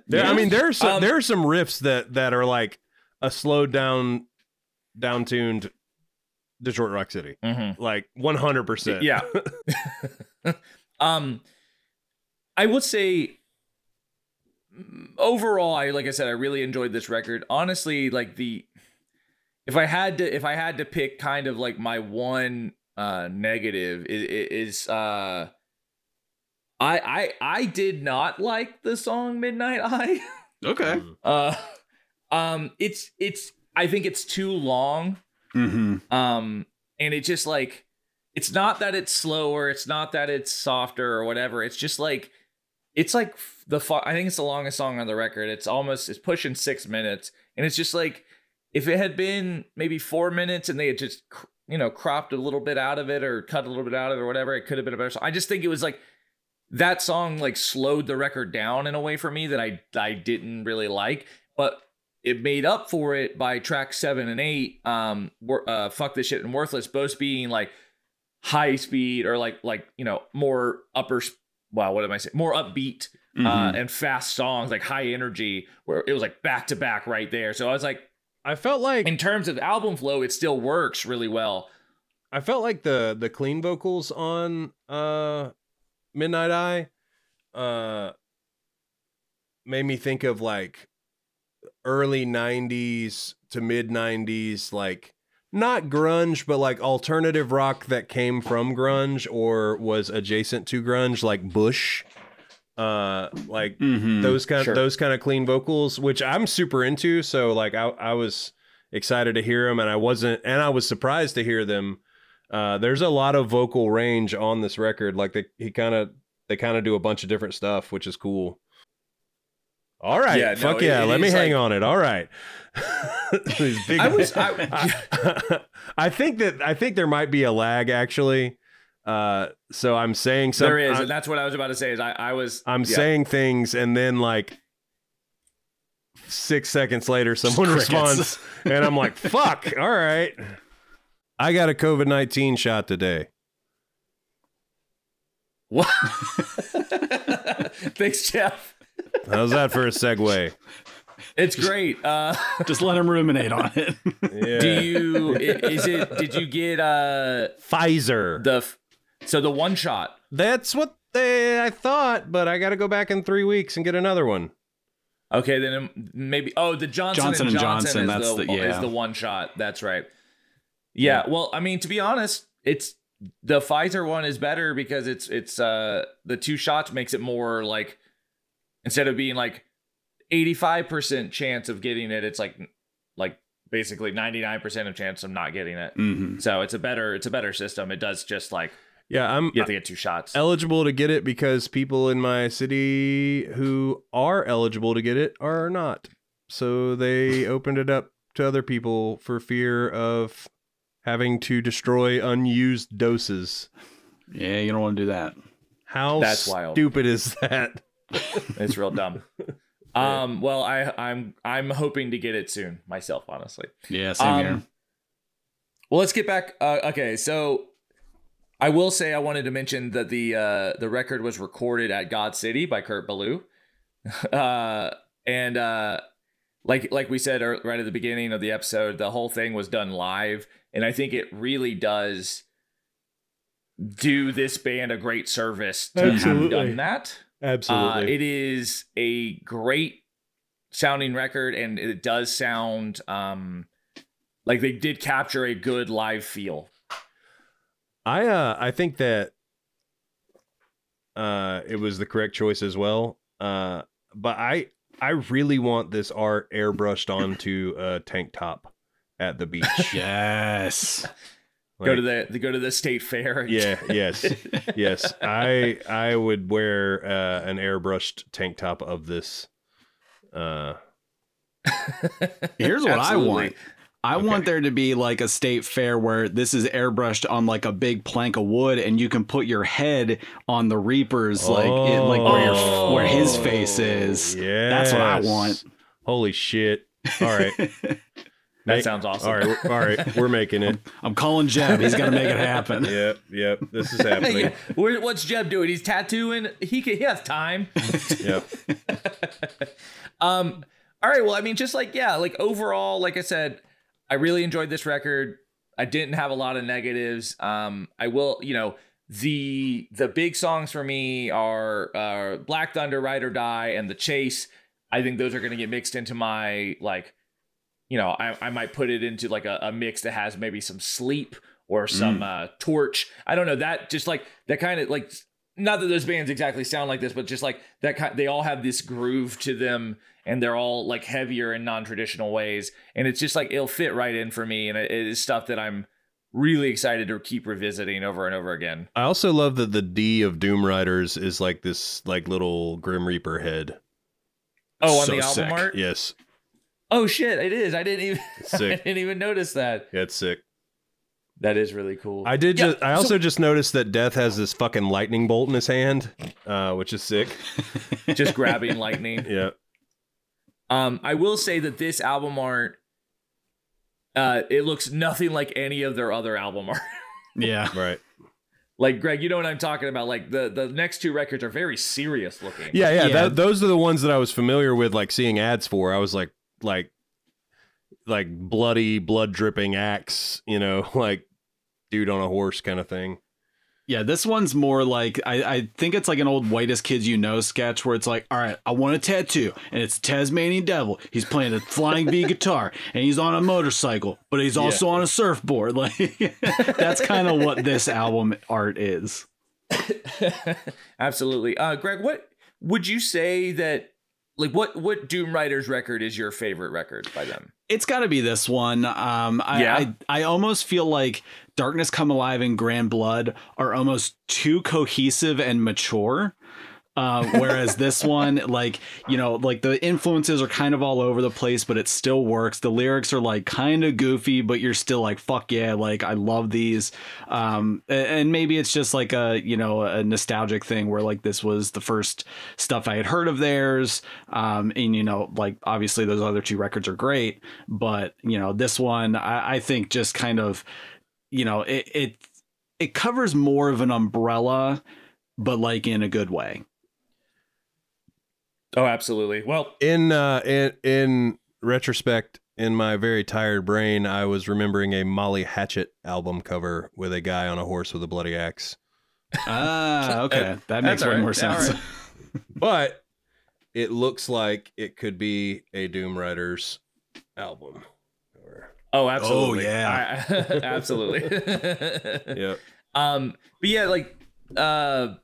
There, I mean, there are some Um, there are some riffs that that are like a slowed down, down tuned Detroit Rock City, Mm-hmm. like one hundred percent. Yeah. um, I would say mm, overall, I like I said, I really enjoyed this record. Honestly, like the if I had to if I had to pick kind of like my one uh negative is, is uh I I I did not like the song Midnight Eye. Okay. Uh um it's it's I think it's too long. Mm-hmm. Um, and it just like it's not that it's slower, it's not that it's softer or whatever. It's just like it's like the fu- I think it's the longest song on the record. It's almost it's pushing six minutes, and it's just like if it had been maybe four minutes and they had just you know cropped a little bit out of it or cut a little bit out of it or whatever, it could have been a better song. I just think it was like that song like slowed the record down in a way for me that I I didn't really like, but it made up for it by track seven and eight. Um, uh, fuck this shit and worthless, both being like high speed or like like you know more upper. Wow, what am I saying? More upbeat Mm-hmm. uh, and fast songs, like high energy, where it was like back to back right there. So I was like, I felt like in terms of album flow, it still works really well. I felt like the the clean vocals on uh Midnight Eye uh made me think of like early 90s to mid 90s like not grunge but like alternative rock that came from grunge or was adjacent to grunge like Bush uh like Mhm. those kind Sure. those kind of clean vocals which I'm super into so like I I was excited to hear them and I wasn't and I was surprised to hear them uh there's a lot of vocal range on this record like they he kind of they kind of do a bunch of different stuff which is cool all right Yeah, fuck it- yeah it let me hang like- on it all right big- I was- I- I, I think that I think there might be a lag actually uh so I'm saying something there is, and that's what I was about to say. Is I, I was I'm yeah. saying things and then like six seconds later someone responds and I'm like, fuck, all right. I got a COVID nineteen shot today. What? Thanks, Jeff. How's that for a segue? It's great. Uh, Just let him ruminate on it. Yeah. do you? Is it? Did you get uh Pfizer? the? f- So the one shot. That's what they I thought, but I gotta go back in three weeks and get another one. Okay, then um, maybe. Oh, the Johnson, Johnson and and Johnson, Johnson, is, that's the, the- yeah. is the one shot. That's right. Yeah, Well, I mean, to be honest, it's the Pfizer one is better because it's it's uh the two shots makes it more like instead of being like eighty five percent chance of getting it, it's like like basically ninety nine percent of chance of not getting it. hmm So it's a better it's a better system. It does just like Yeah, I'm you have to get two shots. eligible to get it because people in my city who are eligible to get it are not. So they opened it up to other people for fear of having to destroy unused doses. Yeah, you don't want to do that. How That's wild. stupid is that? It's real dumb. Um, well, I, I'm I'm hoping to get it soon myself, honestly. Yeah, same Um, here. Well, let's get back. Uh, okay, so I will say I wanted to mention that the uh, the record was recorded at God City by Kurt Ballou, uh, and uh, like like we said right at the beginning of the episode, the whole thing was done live, and I think it really does do this band a great service to Absolutely. have done that. Uh, it is a great sounding record, and it does sound um, like they did capture a good live feel. I uh I think that uh it was the correct choice as well. Uh but I I really want this art airbrushed onto a tank top at the beach. Yes. Go to the, the go to the state fair. Yeah, yes. yes. I I would wear uh an airbrushed tank top of this. Uh Here's what I want. I want there to be like a state fair where this is airbrushed on like a big plank of wood, and you can put your head on the Reaper's like in, like where your where his face is. Yeah. That's what I want. Holy shit. All right. That Make- sounds awesome. All right, all right, we're making it. I'm calling Jeb. He's gonna make it happen. Yep, yep. This is happening. Yeah. Where, what's Jeb doing? He's tattooing. He can, he has time. Yep. Um. All right. Well, I mean, just like yeah, like overall, like I said, I really enjoyed this record. I didn't have a lot of negatives. Um. I will. You know, the the big songs for me are uh, Black Thunder, Ride or Die, and The Chase. I think those are going to get mixed into my like. You know, I, I might put it into like a, a mix that has maybe some sleep or some uh, Torche. I don't know that just like that kind of like not that those bands exactly sound like this, but just like that kind they all have this groove to them and they're all like heavier in non-traditional ways. And it's just like it'll fit right in for me. And it, it is stuff that I'm really excited to keep revisiting over and over again. I also love that the D of Doom Riders is like this like little Grim Reaper head. Oh, on So the album sick. art? Yes. Oh shit, it is. I didn't even It's I sick. didn't even notice that. Yeah, it's sick. That is really cool. I did Yeah, just I so- also just noticed that Death has this fucking lightning bolt in his hand, uh, which is sick. just grabbing lightning. Yeah. Um, I will say that this album art, uh, it looks nothing like any of their other album art. Yeah. Right. like Greg, you know what I'm talking about. Like the the next two records are very serious looking. Yeah, yeah. Yeah. That, those are the ones that I was familiar with, like seeing ads for. I was like, like, like bloody, blood dripping axe. You know, like dude on a horse kind of thing. Yeah, this one's more like I, I think it's like an old whitest kids you know sketch where it's like, all right, I want a tattoo, and it's Tasmanian Devil. He's playing a flying V guitar, and he's on a motorcycle, but he's also on a surfboard. Like that's kind of what this album art is. Absolutely. Uh, Greg, what would you say that like what what Doom Riders record is your favorite record by them? It's got to be this one. Um, I, Yeah. I I almost feel like Darkness Come Alive and Grand Blood are almost too cohesive and mature. Uh, whereas this one, like you know, like the influences are kind of all over the place, but it still works. The lyrics are like kind of goofy, but you're still like, "Fuck yeah!" Like I love these. Um, and maybe it's just like a you know a nostalgic thing where like this was the first stuff I had heard of theirs. Um, and you know, like obviously those other two records are great, but you know this one I, I think just kind of you know it it it covers more of an umbrella, but like in a good way. Oh, absolutely. Well, In uh, in in retrospect, in my very tired brain, I was remembering a Molly Hatchet album cover with a guy on a horse with a bloody axe. Ah, okay, that makes way all more right. Yeah, sense. right. But it looks like it could be a Doom Riders album. cover. oh, absolutely. Oh, yeah. I- absolutely. Yep. Um, but yeah, like, uh,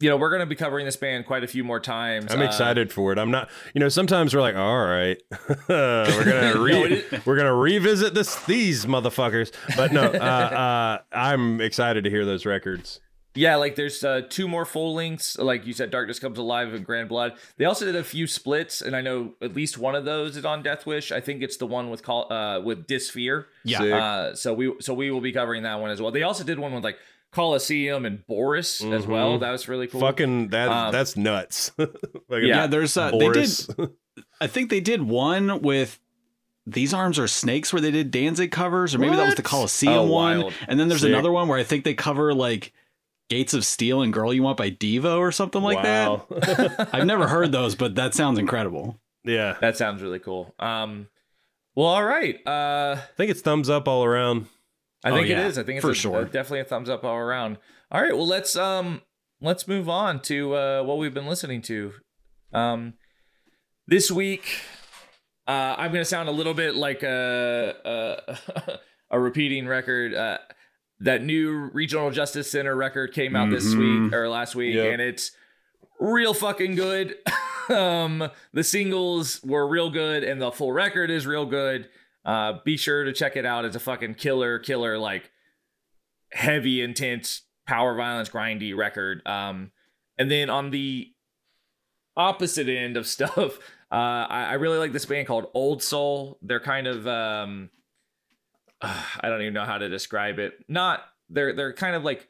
you know, we're gonna be covering this band quite a few more times. I'm Uh, excited for it. I'm not, you know, sometimes we're like, all right, we're gonna re- No, we're gonna revisit this these motherfuckers. But no, uh, uh, I'm excited to hear those records. Yeah, like there's uh, two more full lengths, like you said, Darkness Comes Alive and Grand Blood. They also did a few splits, and I know at least one of those is on Death Wish. I think it's the one with call uh, with Disfear. Yeah. Uh, so we so we will be covering that one as well. They also did one with like Coliseum and Boris as well. That was really cool. Fucking that Um, that's nuts. Like, yeah, there's uh, they did. I think they did one with these arms are snakes where they did Danzig covers, or maybe that was the What? Coliseum Oh, one. wild. And then there's Sick. another one where I think they cover like Gates of Steel and Girl You Want by Devo or something like wow. that. I've never heard those, but that sounds incredible. yeah, That sounds really cool. Um, well, all right. Uh, I think it's thumbs up all around. I Oh, think yeah, it is. I think it's for a- sure. a- definitely a thumbs up all around. All right, well let's um let's move on to uh, what we've been listening to. Um, this week, uh, I'm gonna sound a little bit like a a, a repeating record. Uh, that new Regional Justice Center record came out this Mhm. week or last week, Yep. and it's real fucking good. um, the singles were real good, and the full record is real good. Uh, be sure to check it out. It's a fucking killer, killer, like heavy, intense, power violence, grindy record. Um, and then on the opposite end of stuff, uh, I, I really like this band called Old Soul. They're kind of um, I don't even know how to describe it. Not they're they're kind of like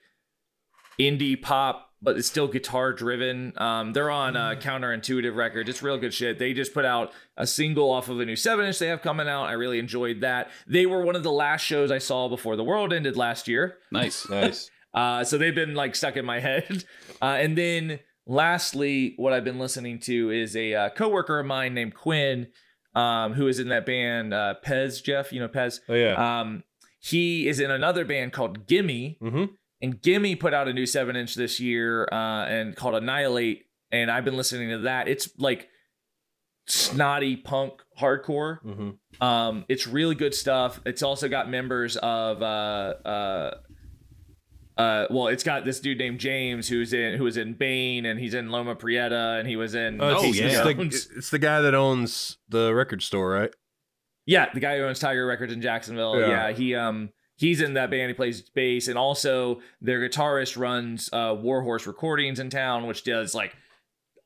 indie pop, but it's still guitar driven. Um, they're on uh, Counterintuitive Records. It's real good shit. They just put out a single off of a new seven inch they have coming out. I really enjoyed that. They were one of the last shows I saw before the world ended last year. Nice. Nice. Uh, so they've been like stuck in my head. Uh, and then lastly, what I've been listening to is a uh, coworker of mine named Quinn, um, who is in that band uh, Pez. Jeff, you know Pez. Oh yeah. Um, he is in another band called Gimme, mm-hmm. And Gimme put out a new seven inch this year uh, and called Annihilate. And I've been listening to that. It's like snotty punk hardcore. Mm-hmm. Um, it's really good stuff. It's also got members of uh uh uh well, it's got this dude named James who's in who was in Bane and he's in Loma Prieta and he was in Oh, it's, yeah. it's the, it's the guy that owns the record store, right? Yeah, the guy who owns Tiger Records in Jacksonville. Yeah. Yeah, he um he's in that band. He plays bass, and also their guitarist runs uh Warhorse Recordings in town, which does like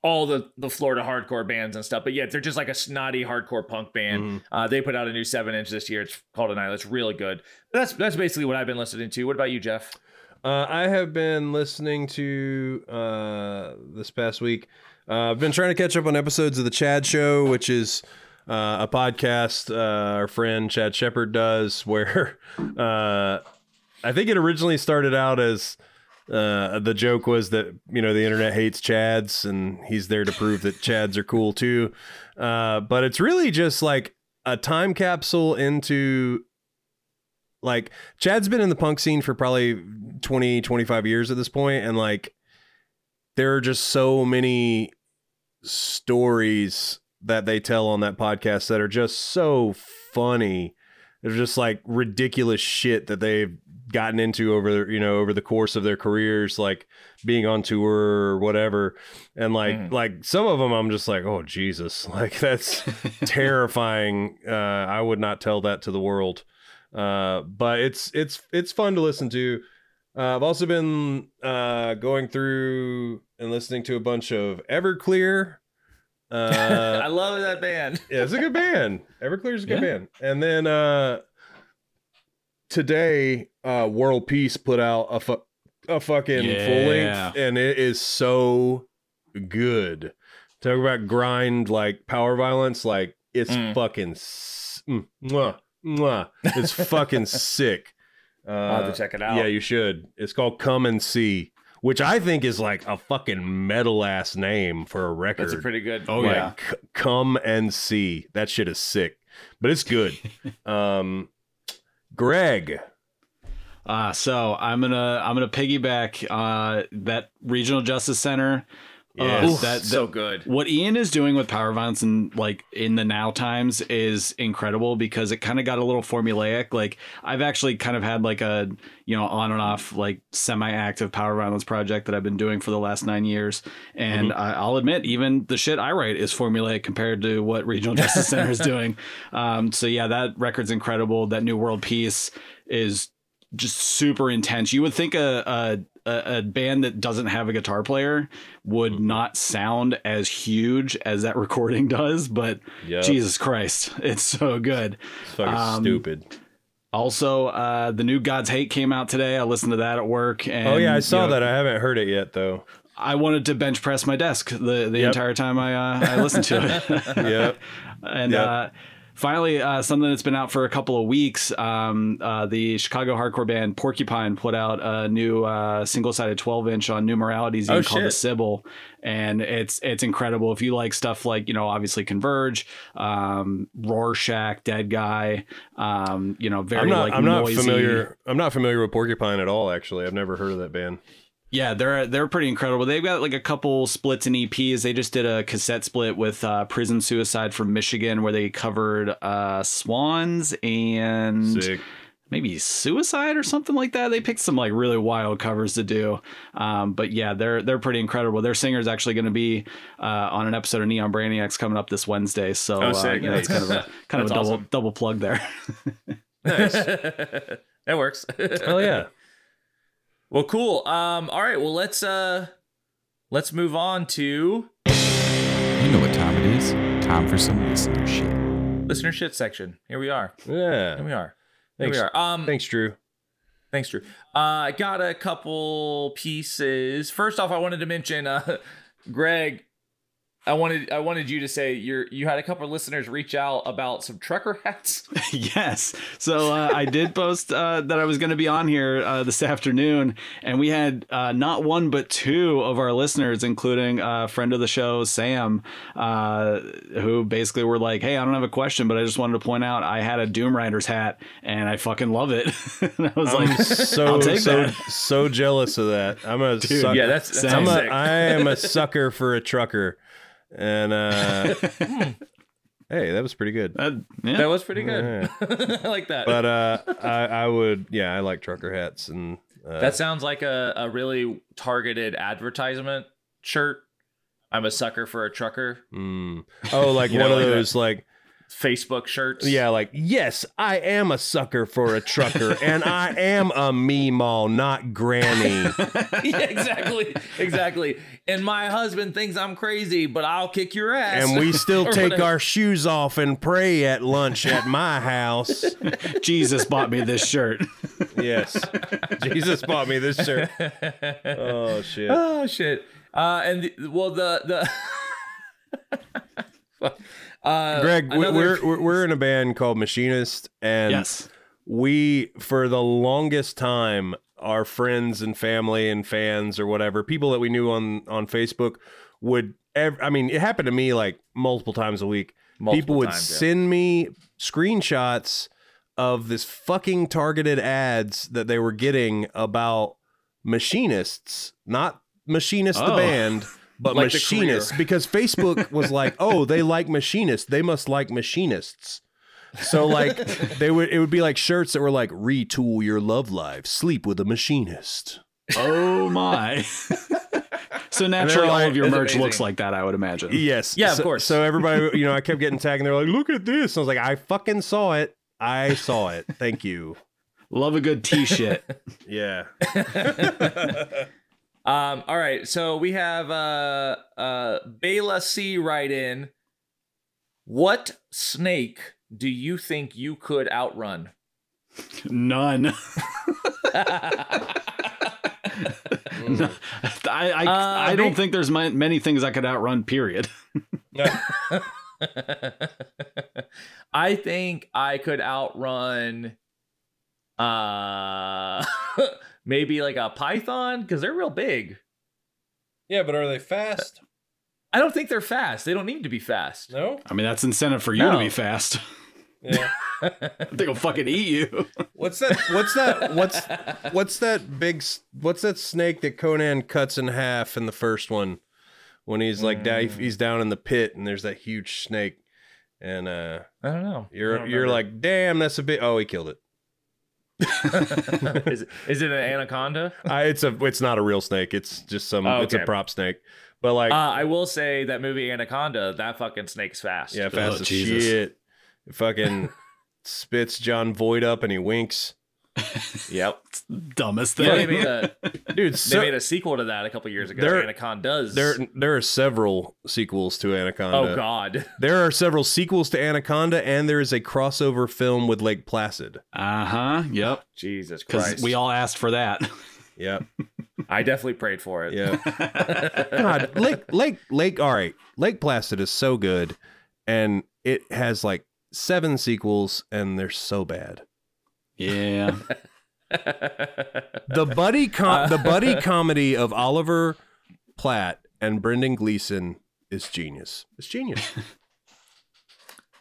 all the the Florida hardcore bands and stuff. But yeah, they're just like a snotty hardcore punk band. Mhm. Uh, they put out a new seven inch this year. It's called An Annihilate. It's really good. That's that's basically what I've been listening to. What about you, Jeff? Uh, I have been listening to uh, this past week. Uh, I've been trying to catch up on episodes of the Chad Show, which is uh, a podcast uh, our friend Chad Shepard does, where uh, I think it originally started out as uh, the joke was that you know the internet hates Chads, and he's there to prove that Chads are cool too. Uh, but it's really just like a time capsule into like Chad's been in the punk scene for probably 20, 25 years at this point, and like there are just so many stories that they tell on that podcast that are just so funny. They're just like ridiculous shit that they've gotten into over you know over the course of their careers like being on tour or whatever. And like Mhm. like some of them i'm just like oh jesus. Like that's terrifying. Uh i would not tell that to the world. Uh but it's it's it's fun to listen to. Uh, i've also been uh going through and listening to a bunch of everclear I uh love that band. yeah, it's a good band. Everclear's a good Yeah. band. And then uh today, uh World Peace put out a fu- a fucking full length, and it is so good. Talk about grind like power violence, like it's Mm. fucking s- mm, mwah, mwah. It's fucking sick. Uh, I'll have to check it out. Yeah, you should. It's called Come and See, which I think is like a fucking metal ass name for a record. That's a pretty good. Oh, Like, yeah. c- come and see. That shit is sick, but it's good. um, Greg. Uh, so I'm gonna I'm gonna piggyback uh, that regional justice center. Uh, Yes. that, so good. what Ian is doing with power violence and like in the now times is incredible because it kind of got a little formulaic. Like I've actually kind of had like a you know on and off like semi-active power violence project that I've been doing for the last nine years, and I, I'll admit even the shit I write is formulaic compared to what Regional Justice Center is doing. Um, so yeah, that record's incredible. That New World Peace is just super intense. You would think a, a a, a band that doesn't have a guitar player would not sound as huge as that recording does, but Yep. Jesus Christ, it's so good. It's fucking Um, stupid. Also, uh, the new God's Hate came out today. I listened to that at work. And, Oh yeah, I you saw know, that. I haven't heard it yet though. I wanted to bench press my desk the the Yep. entire time I uh, I listened to it. Yep. and Yep. uh, finally, uh, something that's been out for a couple of weeks. Um, uh, the Chicago hardcore band Porcupine put out a new uh, single sided twelve inch on New Moralities Oh, called the. Sybil, and it's it's incredible. If you like stuff like you know obviously Converge, um, Rorschach, Dead Guy, um, you know very I'm not. like I'm not noisy- familiar. I'm not familiar with Porcupine at all. Actually, I've never heard of that band. Yeah, they're they're pretty incredible. They've got like a couple splits and EPs. They just did a cassette split with uh, Prison Suicide from Michigan, where they covered uh, Swans and Sick. maybe Suicide or something like that. They picked some like really wild covers to do. Um, but yeah, they're they're pretty incredible. Their singer is actually going to be uh, on an episode of Neon Brainiacs coming up this Wednesday. So Oh, uh, sick. you know, it's kind of a kind of a double awesome. double plug there. Nice. that works. Oh yeah. Well, cool. Um, all right. Well, let's uh, let's move on to You know what time it is. Time for some listener shit. listener shit section. Here we are. Yeah. Here we are. Here Thanks. we are. Um, Thanks, Drew. Thanks, Drew. Uh, I got a couple pieces. First off, I wanted to mention, uh, Greg. I wanted I wanted you to say you're you had a couple of listeners reach out about some trucker hats. yes. So uh, I did post uh, that I was going to be on here uh, this afternoon, and we had uh, not one but two of our listeners, including a friend of the show, Sam, uh, who basically were like, "Hey, I don't have a question, but I just wanted to point out I had a Doom Riders hat, and I fucking love it." and I was I'm like, so I'll take so that. so jealous of that. I'm a sucker. yeah, that's, that's I'm a, I am a sucker for a trucker, and uh, hey, that was pretty good. uh, yeah. that was pretty good. Yeah. I like that. But uh, I, I would, yeah, I like trucker hats, and uh, that sounds like a, a really targeted advertisement shirt. I'm a sucker for a trucker. mm. oh, like You one of like that. those, like Facebook shirts. yeah, like yes, I am a sucker for a trucker, and I am a meemaw, not granny. yeah, exactly, exactly. And my husband thinks I'm crazy, but I'll kick your ass. and we still take whatever. our shoes off and pray at lunch at my house. Jesus bought me this shirt. Yes, Jesus bought me this shirt. Oh shit. oh shit. Uh, and the, well, the the. Uh, Greg, we- another- we're, we're we're in a band called Machinist, and yes. we for the longest time, our friends and family and fans or whatever, people that we knew on on Facebook would. Ev- I mean, it happened to me like multiple times a week. Multiple people would times, yeah. send me screenshots of this fucking targeted ads that they were getting about machinists, not machinist the Oh. band, but Like machinists career. because Facebook was like, "Oh, they like machinists. They must like machinists." So like they would it would be like shirts that were like retool your love life, sleep with a machinist. Oh my. so naturally, all of your merch amazing. looks like that, I would imagine. Yes. Yeah, of course. So everybody, you know, I kept getting tagged and they're like, look at this. I was like, I fucking saw it. I saw it. Thank you. Love a good T shit. Yeah. Um, all right, so we have uh uh Bela C write in. What snake do you think you could outrun? None. No, I I, Uh, I don't think there's my, many things I could outrun. Period. I think I could outrun uh maybe like a python because they're real big. Yeah, but are they fast? I don't think they're fast. They don't need to be fast. No. I mean, that's incentive for you to be fast. Yeah. They'll fucking eat you. What's that? What's that? What's what's that big? What's that snake that Conan cuts in half in the first one? When he's like down, he's down in the pit and there's that huge snake, and uh, I don't know. You're don't you're remember. like, damn, that's a bit. Oh, he killed it. is, it- is it an anaconda? I, it's a it's not a real snake. It's just some. Oh, It's a prop snake. But like, Uh, I will say that movie Anaconda, that fucking snake's fast. yeah, fast Oh, as Jesus. shit. It fucking spits Jon Voight up and he winks. Yep. Dumbest Yeah, they thing. made a Dude, they made a sequel to that a couple years ago. There- Anacondas. there there are several sequels to Anaconda. oh God. There are several sequels to Anaconda, and there is a crossover film with Lake Placid. Uh huh. Yep. Jesus Because Christ. we all asked for that. Yep. I definitely prayed for it. Yeah. God, Lake Lake Lake. All right, Lake Placid is so good, and it has like seven sequels, and they're so bad. Yeah. The buddy com- the buddy comedy of Oliver Platt and Brendan Gleeson is genius. It's genius.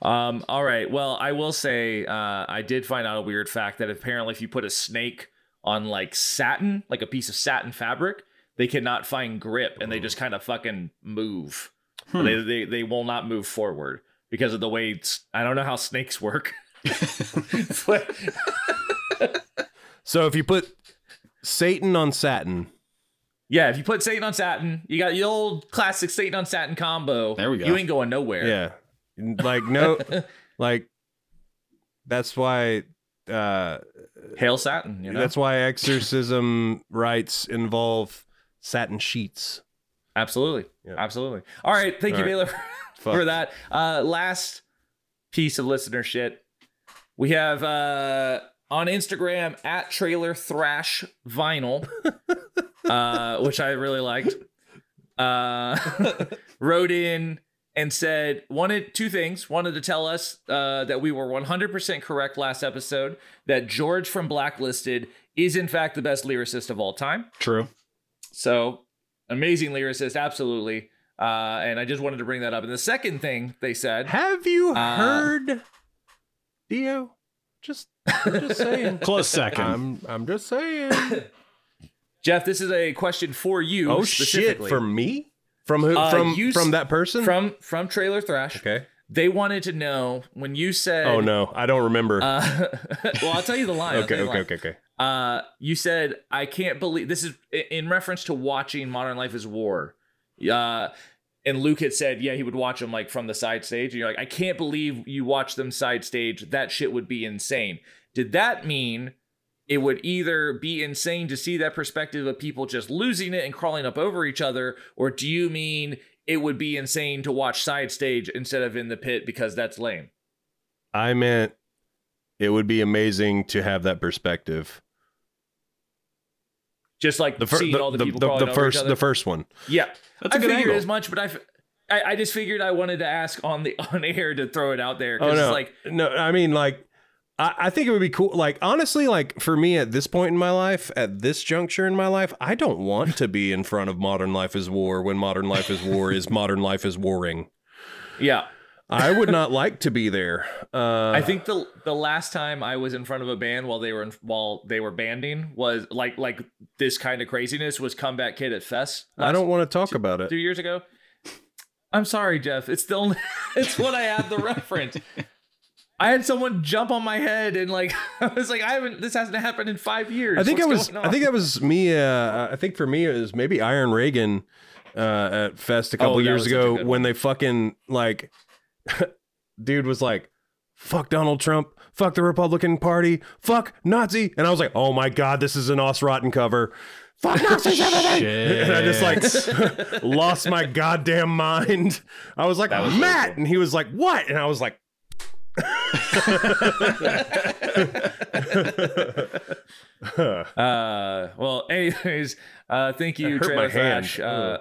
Um, all right. Well, I will say uh, I did find out a weird fact that apparently if you put a snake on like satin, like a piece of satin fabric, they cannot find grip and they just kind of fucking move. Hmm. They, they they will not move forward because of the way it's, I don't know how snakes work. But- So if you put Satan on satin, yeah, if you put Satan on satin, you got the old classic Satan on satin combo. There we go. You ain't going nowhere. yeah, like no, like that's why. uh Hail satin. You know? That's why exorcism rites involve satin sheets. Absolutely. Yeah. Absolutely. All right. Thank you, All Baylor, Fuck. for that. Uh, last piece of listener shit. We have uh, on Instagram at trailer thrash vinyl, uh, which I really liked. Uh, wrote in and said wanted two things wanted to tell us uh, that we were 100% correct last episode that george from blacklisted is in fact the best lyricist of all time True. so amazing lyricist, absolutely. Uh, and I just wanted to bring that up. And the second thing they said, Have you Uh, heard Dio? Just, just saying. Close second. I'm, I'm just saying. Jeff, this is a question for you. oh shit! specifically. For me? From who? Uh, from you from that person? from from Trailer Thrash. okay. They wanted to know when you said, Oh no, I don't remember. Uh, well, I'll tell you the line. I'll okay, the okay, line. okay, okay. Uh, you said, I can't believe this is in reference to watching Modern Life is War. Uh, and Luke had said, yeah, he would watch them like from the side stage. And you're like, I can't believe you watch them side stage. That shit would be insane. Did that mean it would either be insane to see that perspective of people just losing it and crawling up over each other? Or do you mean it would be insane to watch side stage instead of in the pit because that's lame? I meant it would be amazing to have that perspective. Just like The, fir- seeing the, all the, the, people the, crawling the over each first other. the first one. Yeah, That's a I good figured angle. as much, but I, f- I, I just figured I wanted to ask on the on air to throw it out there Oh because no, it's like no. I mean, like, I, I think it would be cool. Like, honestly, like for me at this point in my life, at this juncture in my life, I don't want to be in front of Modern Life is War when Modern Life is War is Modern Life is warring. yeah, I would not like to be there. Uh, I think the the last time I was in front of a band while they were in, while they were banding was like like this kind of craziness was Comeback Kid at Fest. I don't want to talk about it. two years ago. I'm sorry, Jeff. It's the only. It's what I have the reference. I had someone jump on my head and like I was like I haven't. This hasn't happened in five years. I think What's I was. I think that was me. Uh, I think for me it was maybe Iron Reagan uh, at Fest a couple Oh, years was such a ago when they fucking like, dude was like, "Fuck Donald Trump." Fuck the Republican Party. Fuck Nazi. And I was like, oh my God, this is an Os Rotten cover. Fuck Nazis, everything. And I just like lost my goddamn mind. I was like, Matt. And he was like, what? And I was like, Uh, well, anyways, uh, thank you, hurt my hand. Thrash, uh,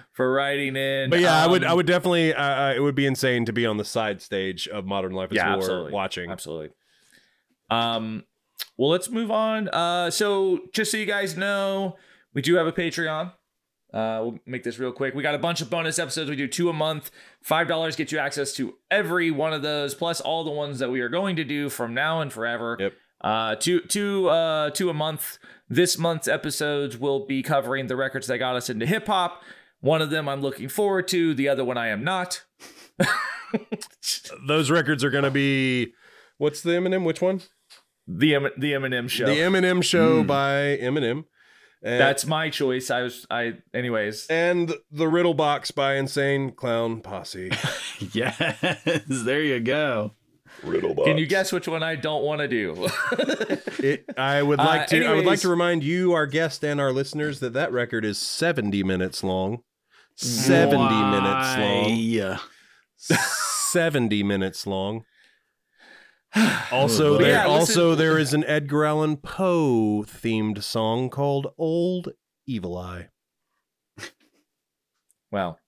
for writing in. But yeah, I would, Um, I would definitely, uh, uh, it would be insane to be on the side stage of Modern Life is Yeah, War absolutely. watching. Absolutely. Um, well, let's move on. Uh, so just so you guys know, we do have a Patreon. Uh, we'll make this real quick. We got a bunch of bonus episodes. We do two a month. Five dollars get you access to every one of those, plus all the ones that we are going to do from now and forever. Yep. Uh, two, two, uh, two a month. This month's episodes will be covering the records that got us into hip hop. One of them I'm looking forward to. The other one I am not. Those records are going to be, what's the Eminem? Which one? The M- the Eminem show. The Eminem show Mm. by Eminem. And, That's my choice. I was I anyways. and the Riddle Box by Insane Clown Posse. yes, there you go. Riddle Box. Can you guess which one I don't want to do? It, I would Uh, like to. I would like to remind you, our guest, and our listeners that that record is seventy minutes long. Seventy minutes long. Why? Seventy minutes long. Also, there, yeah, listen- also there is an Edgar Allan Poe themed song called "Old Evil Eye." well,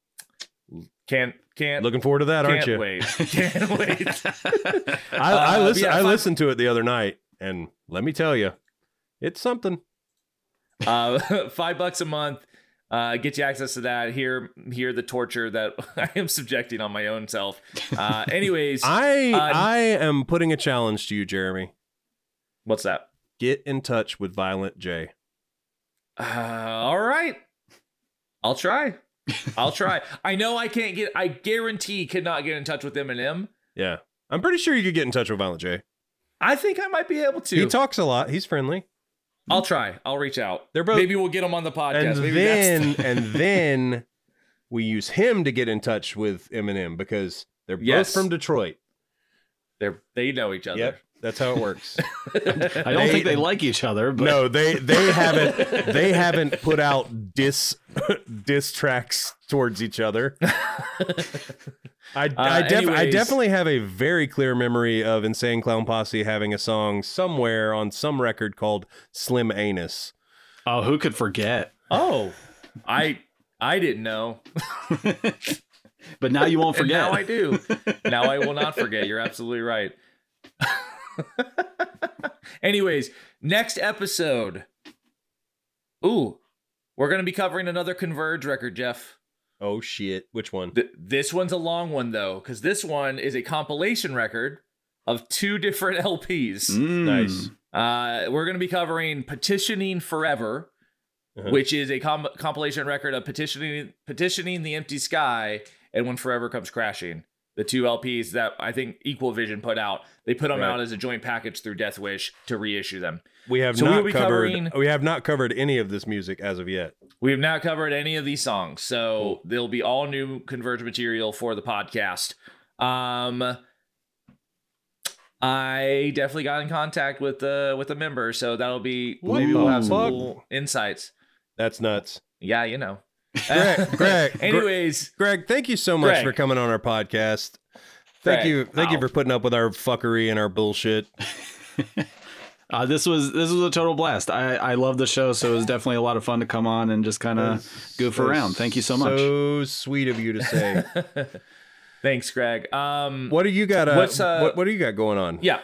can't can't Looking forward to that, aren't can't you? wait. Can't wait. I, I, Uh, listen, yeah, I listened to it the other night, and let me tell you, it's something. uh, five bucks a month. Uh, get you access to that. Hear hear the torture that I am subjecting on my own self. Uh, anyways, I Uh, I am putting a challenge to you, Jeremy. what's that? Get in touch with Violent J. Uh, all right, I'll try. I'll try. I know I can't get. I guarantee cannot get in touch with Eminem. Yeah, I'm pretty sure you could get in touch with Violent J. I think I might be able to. He talks a lot. He's friendly. I'll try. I'll reach out. They're both- Maybe we'll get him on the podcast. and Maybe then that's and then we use him to get in touch with Eminem because they're Yes. both from Detroit. they're they know each other. Yep, that's how it works. I don't They- think they like each other, but no, they they haven't they haven't put out diss diss tracks towards each other. I I, uh, def- I definitely have a very clear memory of Insane Clown Posse having a song somewhere on some record called Slim Anus. oh, who could forget? Oh, I I didn't know. But now you won't And forget. now I do. now I will not forget. You're absolutely right. Anyways, next episode. Ooh, we're gonna be covering another Converge record, Jeff. Oh shit! Which one? Th- this one's a long one though, because this one is a compilation record of two different LPs. Mm. Nice. Uh, we're going to be covering "Petitioning Forever," Uh-huh. which is a com- compilation record of petitioning petitioning the empty sky and when forever comes crashing. The two LPs that I think Equal Vision put out, they put them Right. out as a joint package through Death Wish to reissue them. We have So not be covered. covering- We have not covered any of this music as of yet. We have not covered any of these songs, so there'll be all new Converge material for the podcast. Um, I definitely got in contact with the with a member, so that'll be What maybe we'll have some cool insights. That's nuts. Yeah, you know. Greg, Greg, Anyways, Greg, thank you so much Greg. for coming on our podcast. Thank Greg, you, thank you for putting up with our fuckery and our bullshit. Uh, this was this was a total blast. I I love the show, so it was definitely a lot of fun to come on and just kind of goof around. Thank you so much. So sweet of you to say. thanks, Greg. Um, what do you got? Uh, What's, uh, what, what do you got going on? yeah,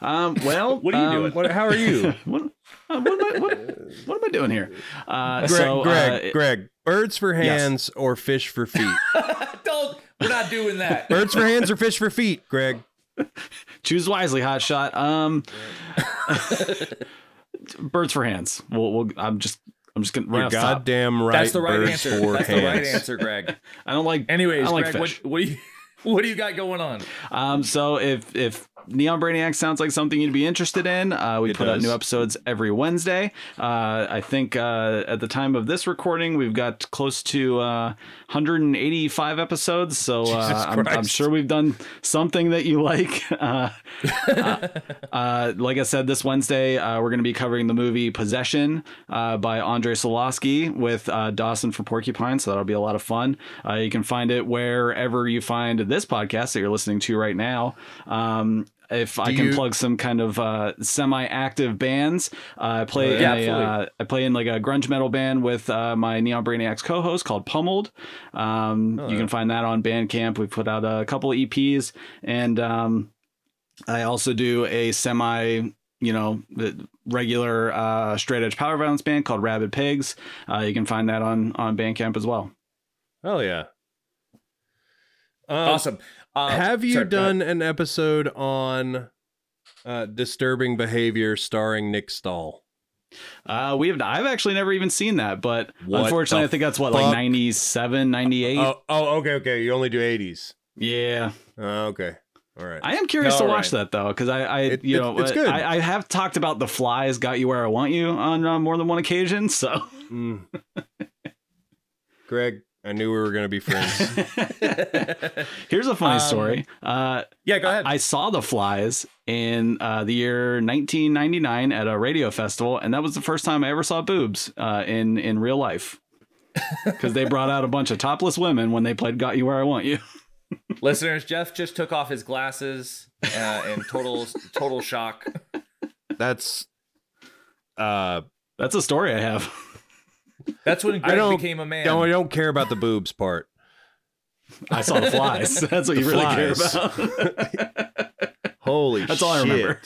Um, well, What are you um, doing? What, how are you, What, uh, what, am I, what, what am I doing here? Uh, Greg? so, Greg, uh, Greg, birds for yes. hands or fish for feet? don't We're not doing that. Birds for hands or fish for feet, Greg. Choose wisely, hot shot. Um, birds for hands. We'll, we'll, I'm just, I'm just gonna right You're off the top. goddamn right. That's the right answer. for That's hands. the right answer, Greg. I don't like. Anyways, I don't like Greg, what, what do you what do you got going on? Um, so if if Neon Brainiac sounds like something you'd be interested in, uh, we It put out new episodes every Wednesday. Uh, I think uh, at the time of this recording, we've got close to uh, 185 episodes. So uh, I'm, I'm sure we've done something that you like. Uh, uh, uh, like I said, this Wednesday uh, we're going to be covering the movie Possession uh, by Andre Żuławski with uh, Dawson for Porcupine. So that'll be a lot of fun. Uh, you can find it wherever you find this podcast that you're listening to right now. Um, if I can you- plug some kind of uh, semi-active bands, uh, I play Yeah, in a, uh, I play in like a grunge metal band with uh, my Neon Brainiacs co-host called Pummeled. Um, Oh, you can find that on Bandcamp. We put out a couple of EPs, and um, I also do a semi, you know, the regular uh, straight edge power violence band called Rabid Pigs. Uh, you can find that on on Bandcamp as well. Oh yeah. Um, awesome. Uh, have you sorry, done an episode on uh, disturbing behavior starring Nick Stahl? Uh, we have I've actually never even seen that, but What unfortunately, I think that's what fuck? like 97, 98. Oh, oh, okay, okay. You only do 80s. Yeah, Oh, okay. All right. I am curious All to watch right. that though, because I, I It- you it- know, it's good. I, I have talked about the Flys got you where I want you on uh, more than one occasion. So Mm. Greg, I knew we were going to be friends. here's a funny Um, story. Uh, yeah, go ahead. I saw the Flys in uh, the year 1999 at a radio festival, and that was the first time I ever saw boobs uh, in in real life. Because they brought out a bunch of topless women when they played "Got You Where I Want You." Listeners, Jeff just took off his glasses uh, in total total shock. That's uh That's a story I have. That's when I don't- became a man. don't I don't care about the boobs part. I saw the Flys. That's what you The really care about. Holy That's all I remember.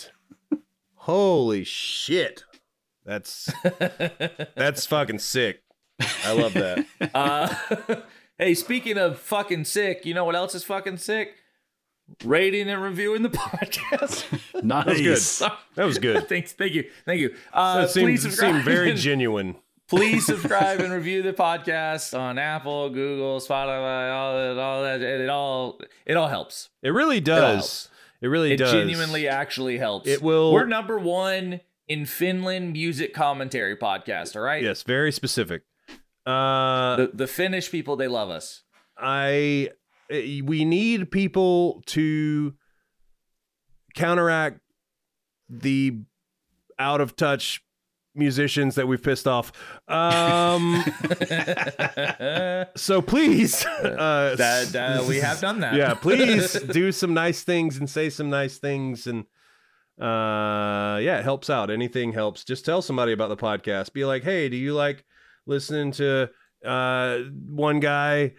Holy shit. That's that's fucking sick. I love that. Uh, hey, speaking of fucking sick, you know what else is fucking sick? Rating and reviewing the podcast. nice. good. That was good. Thanks, thank you, thank you. Uh, That seemed, please subscribe. seemed very and- genuine. Please subscribe and review the podcast on Apple, Google, Spotify, all that, all that. It all it all helps. It really does. helps. It really It does. genuinely actually helps. It will- We're number one in Finland music commentary podcast. All right. Yes, very specific. Uh The the Finnish people they love us. I eh, we need people to counteract the out of touch musicians that we've pissed off. Um so please uh that, that we have done that. yeah, please do some nice things and say some nice things and uh yeah, it helps out. Anything helps. Just tell somebody about the podcast. Be like, "Hey, do you like listening to uh one guy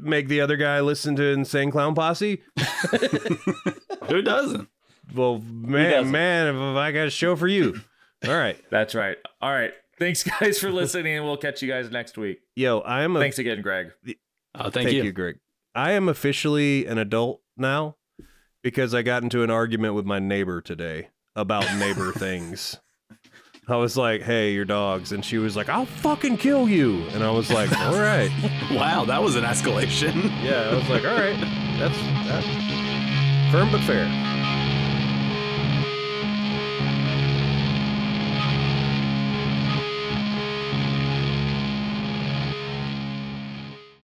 make the other guy listen to Insane Clown Posse?" Who doesn't? Well, man, doesn't? man, if I got a show for you. All right. That's right. All right. Thanks guys for listening and we'll catch you guys next week. Yo, I am a Thanks again, Greg. Oh, Thank, you. Greg. I am officially an adult now because I got into an argument with my neighbor today about neighbor things. I was like, "Hey, your dogs," and she was like, "I'll fucking kill you," and I was like, "All right." Wow, that was an escalation. Yeah, I was like, "All right, that's that. firm but fair."